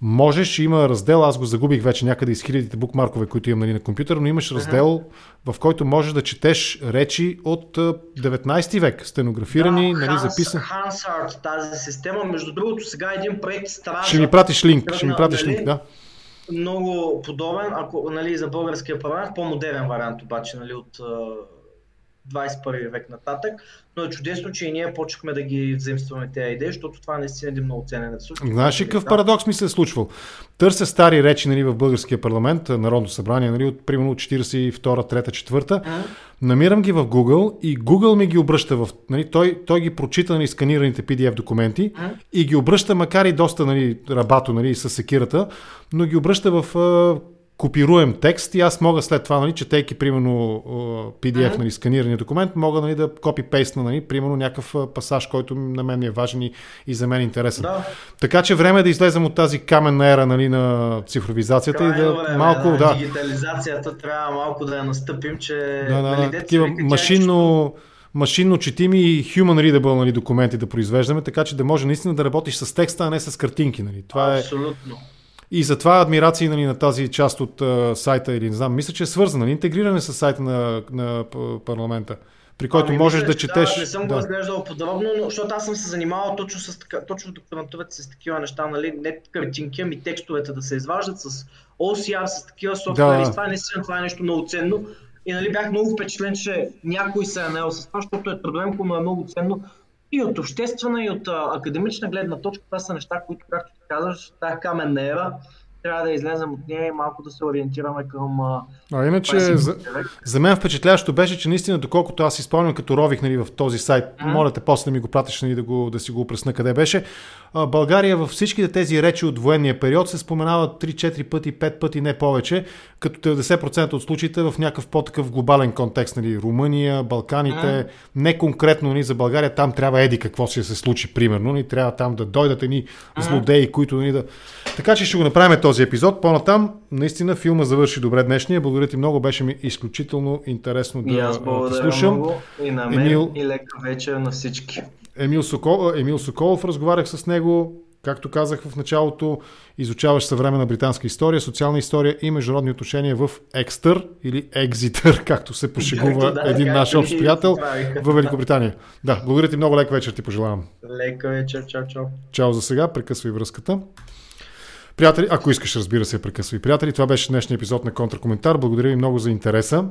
можеш, има раздел, аз го загубих вече някъде из хилядите букмаркове, които имам нали, на компютъра, но имаш раздел, в който можеш да четеш речи от 19 век, стенографирани, да, нали, записани. Хансарт, тази система, между другото, сега един проект стража. Ще ми пратиш линк, ще ми пратиш нали? линк, да много подобен, ако нали, за българския парламент, по-модерен вариант обаче нали, от 21 век нататък, но е чудесно, че и ние почнахме да ги взаимстваме тези идеи, защото това наистина е един много ценен ресурс. Знаеш ли какъв да. парадокс ми се е случвал? Търся стари речи нали, в българския парламент, Народно събрание, нали, от примерно 42, 3, 4. Намирам ги в Google и Google ми ги обръща в... Нали, той, той ги прочита нали, сканираните PDF документи и ги обръща, макар и доста нали, рабато нали, с секирата, но ги обръща в копируем текст и аз мога след това, нали, четейки примерно PDF, mm-hmm. нали, сканирания документ, мога нали, да копи-пейстна, нали, примерно някакъв пасаж, който на мен е важен и, и за мен е интересен. Да. Така че време е да излезем от тази каменна ера нали, на цифровизацията Крайно и да време, малко... Да, да, дигитализацията трябва малко да я настъпим, че... Да, да, нали, такива машинно... машинно четими и human readable нали, документи да произвеждаме, така че да може наистина да работиш с текста, а не с картинки. Нали. Това Абсолютно. Е и затова адмирации нали, на тази част от uh, сайта или не знам, мисля, че е свързана, нали, интегриране с сайта на, на парламента при който ами, можеш мисля, да четеш. Да, не съм да. го разглеждал подробно, но защото аз съм се занимавал точно с точно докторантурата с такива неща, нали, не картинки, ами текстовете да се изваждат с OCR, с такива софтуери. Да. Това е наистина това е нещо много ценно. И нали, бях много впечатлен, че някой се е наел с това, защото е трудоемко, но е много ценно. И от обществена, и от а, академична гледна точка, това са неща, които, както ти казваш, тази каменна ера, трябва да излезем от нея и малко да се ориентираме към. А иначе, за, за мен впечатляващо беше, че наистина, доколкото аз изпълням като рових нали, в този сайт, mm-hmm. моля те после да ми го пратиш нали, да, го, да си го пресна къде беше. А, България във всичките тези речи от военния период се споменава 3-4 пъти, 5 пъти, не повече, като 90% от случаите в някакъв по-такъв глобален контекст. Нали, Румъния, Балканите, mm-hmm. не конкретно нали, за България, там трябва еди какво си се случи, примерно. Нали, трябва там да дойдат едни mm-hmm. злодеи, които нали, да. Така че ще го направим този епизод. По-натам, наистина филма завърши добре днешния. Благодаря ти много, беше ми изключително интересно да и аз слушам. Много. И на мен, Емил... и лека вечер на всички. Емил, Сокол, Емил Соколов, разговарях с него. Както казах в началото, изучаваш съвременна британска история, социална история и международни отношения в Екстър или Екзитър, както се пошегува да, един наш общ приятел в Великобритания. Да, благодаря ти много, лека вечер ти пожелавам. Лека вечер, чао, чао. Чао за сега, прекъсвай връзката. Приятели, ако искаш, разбира се, прекъсвай. Приятели, това беше днешния епизод на Контракоментар. Благодаря ви много за интереса.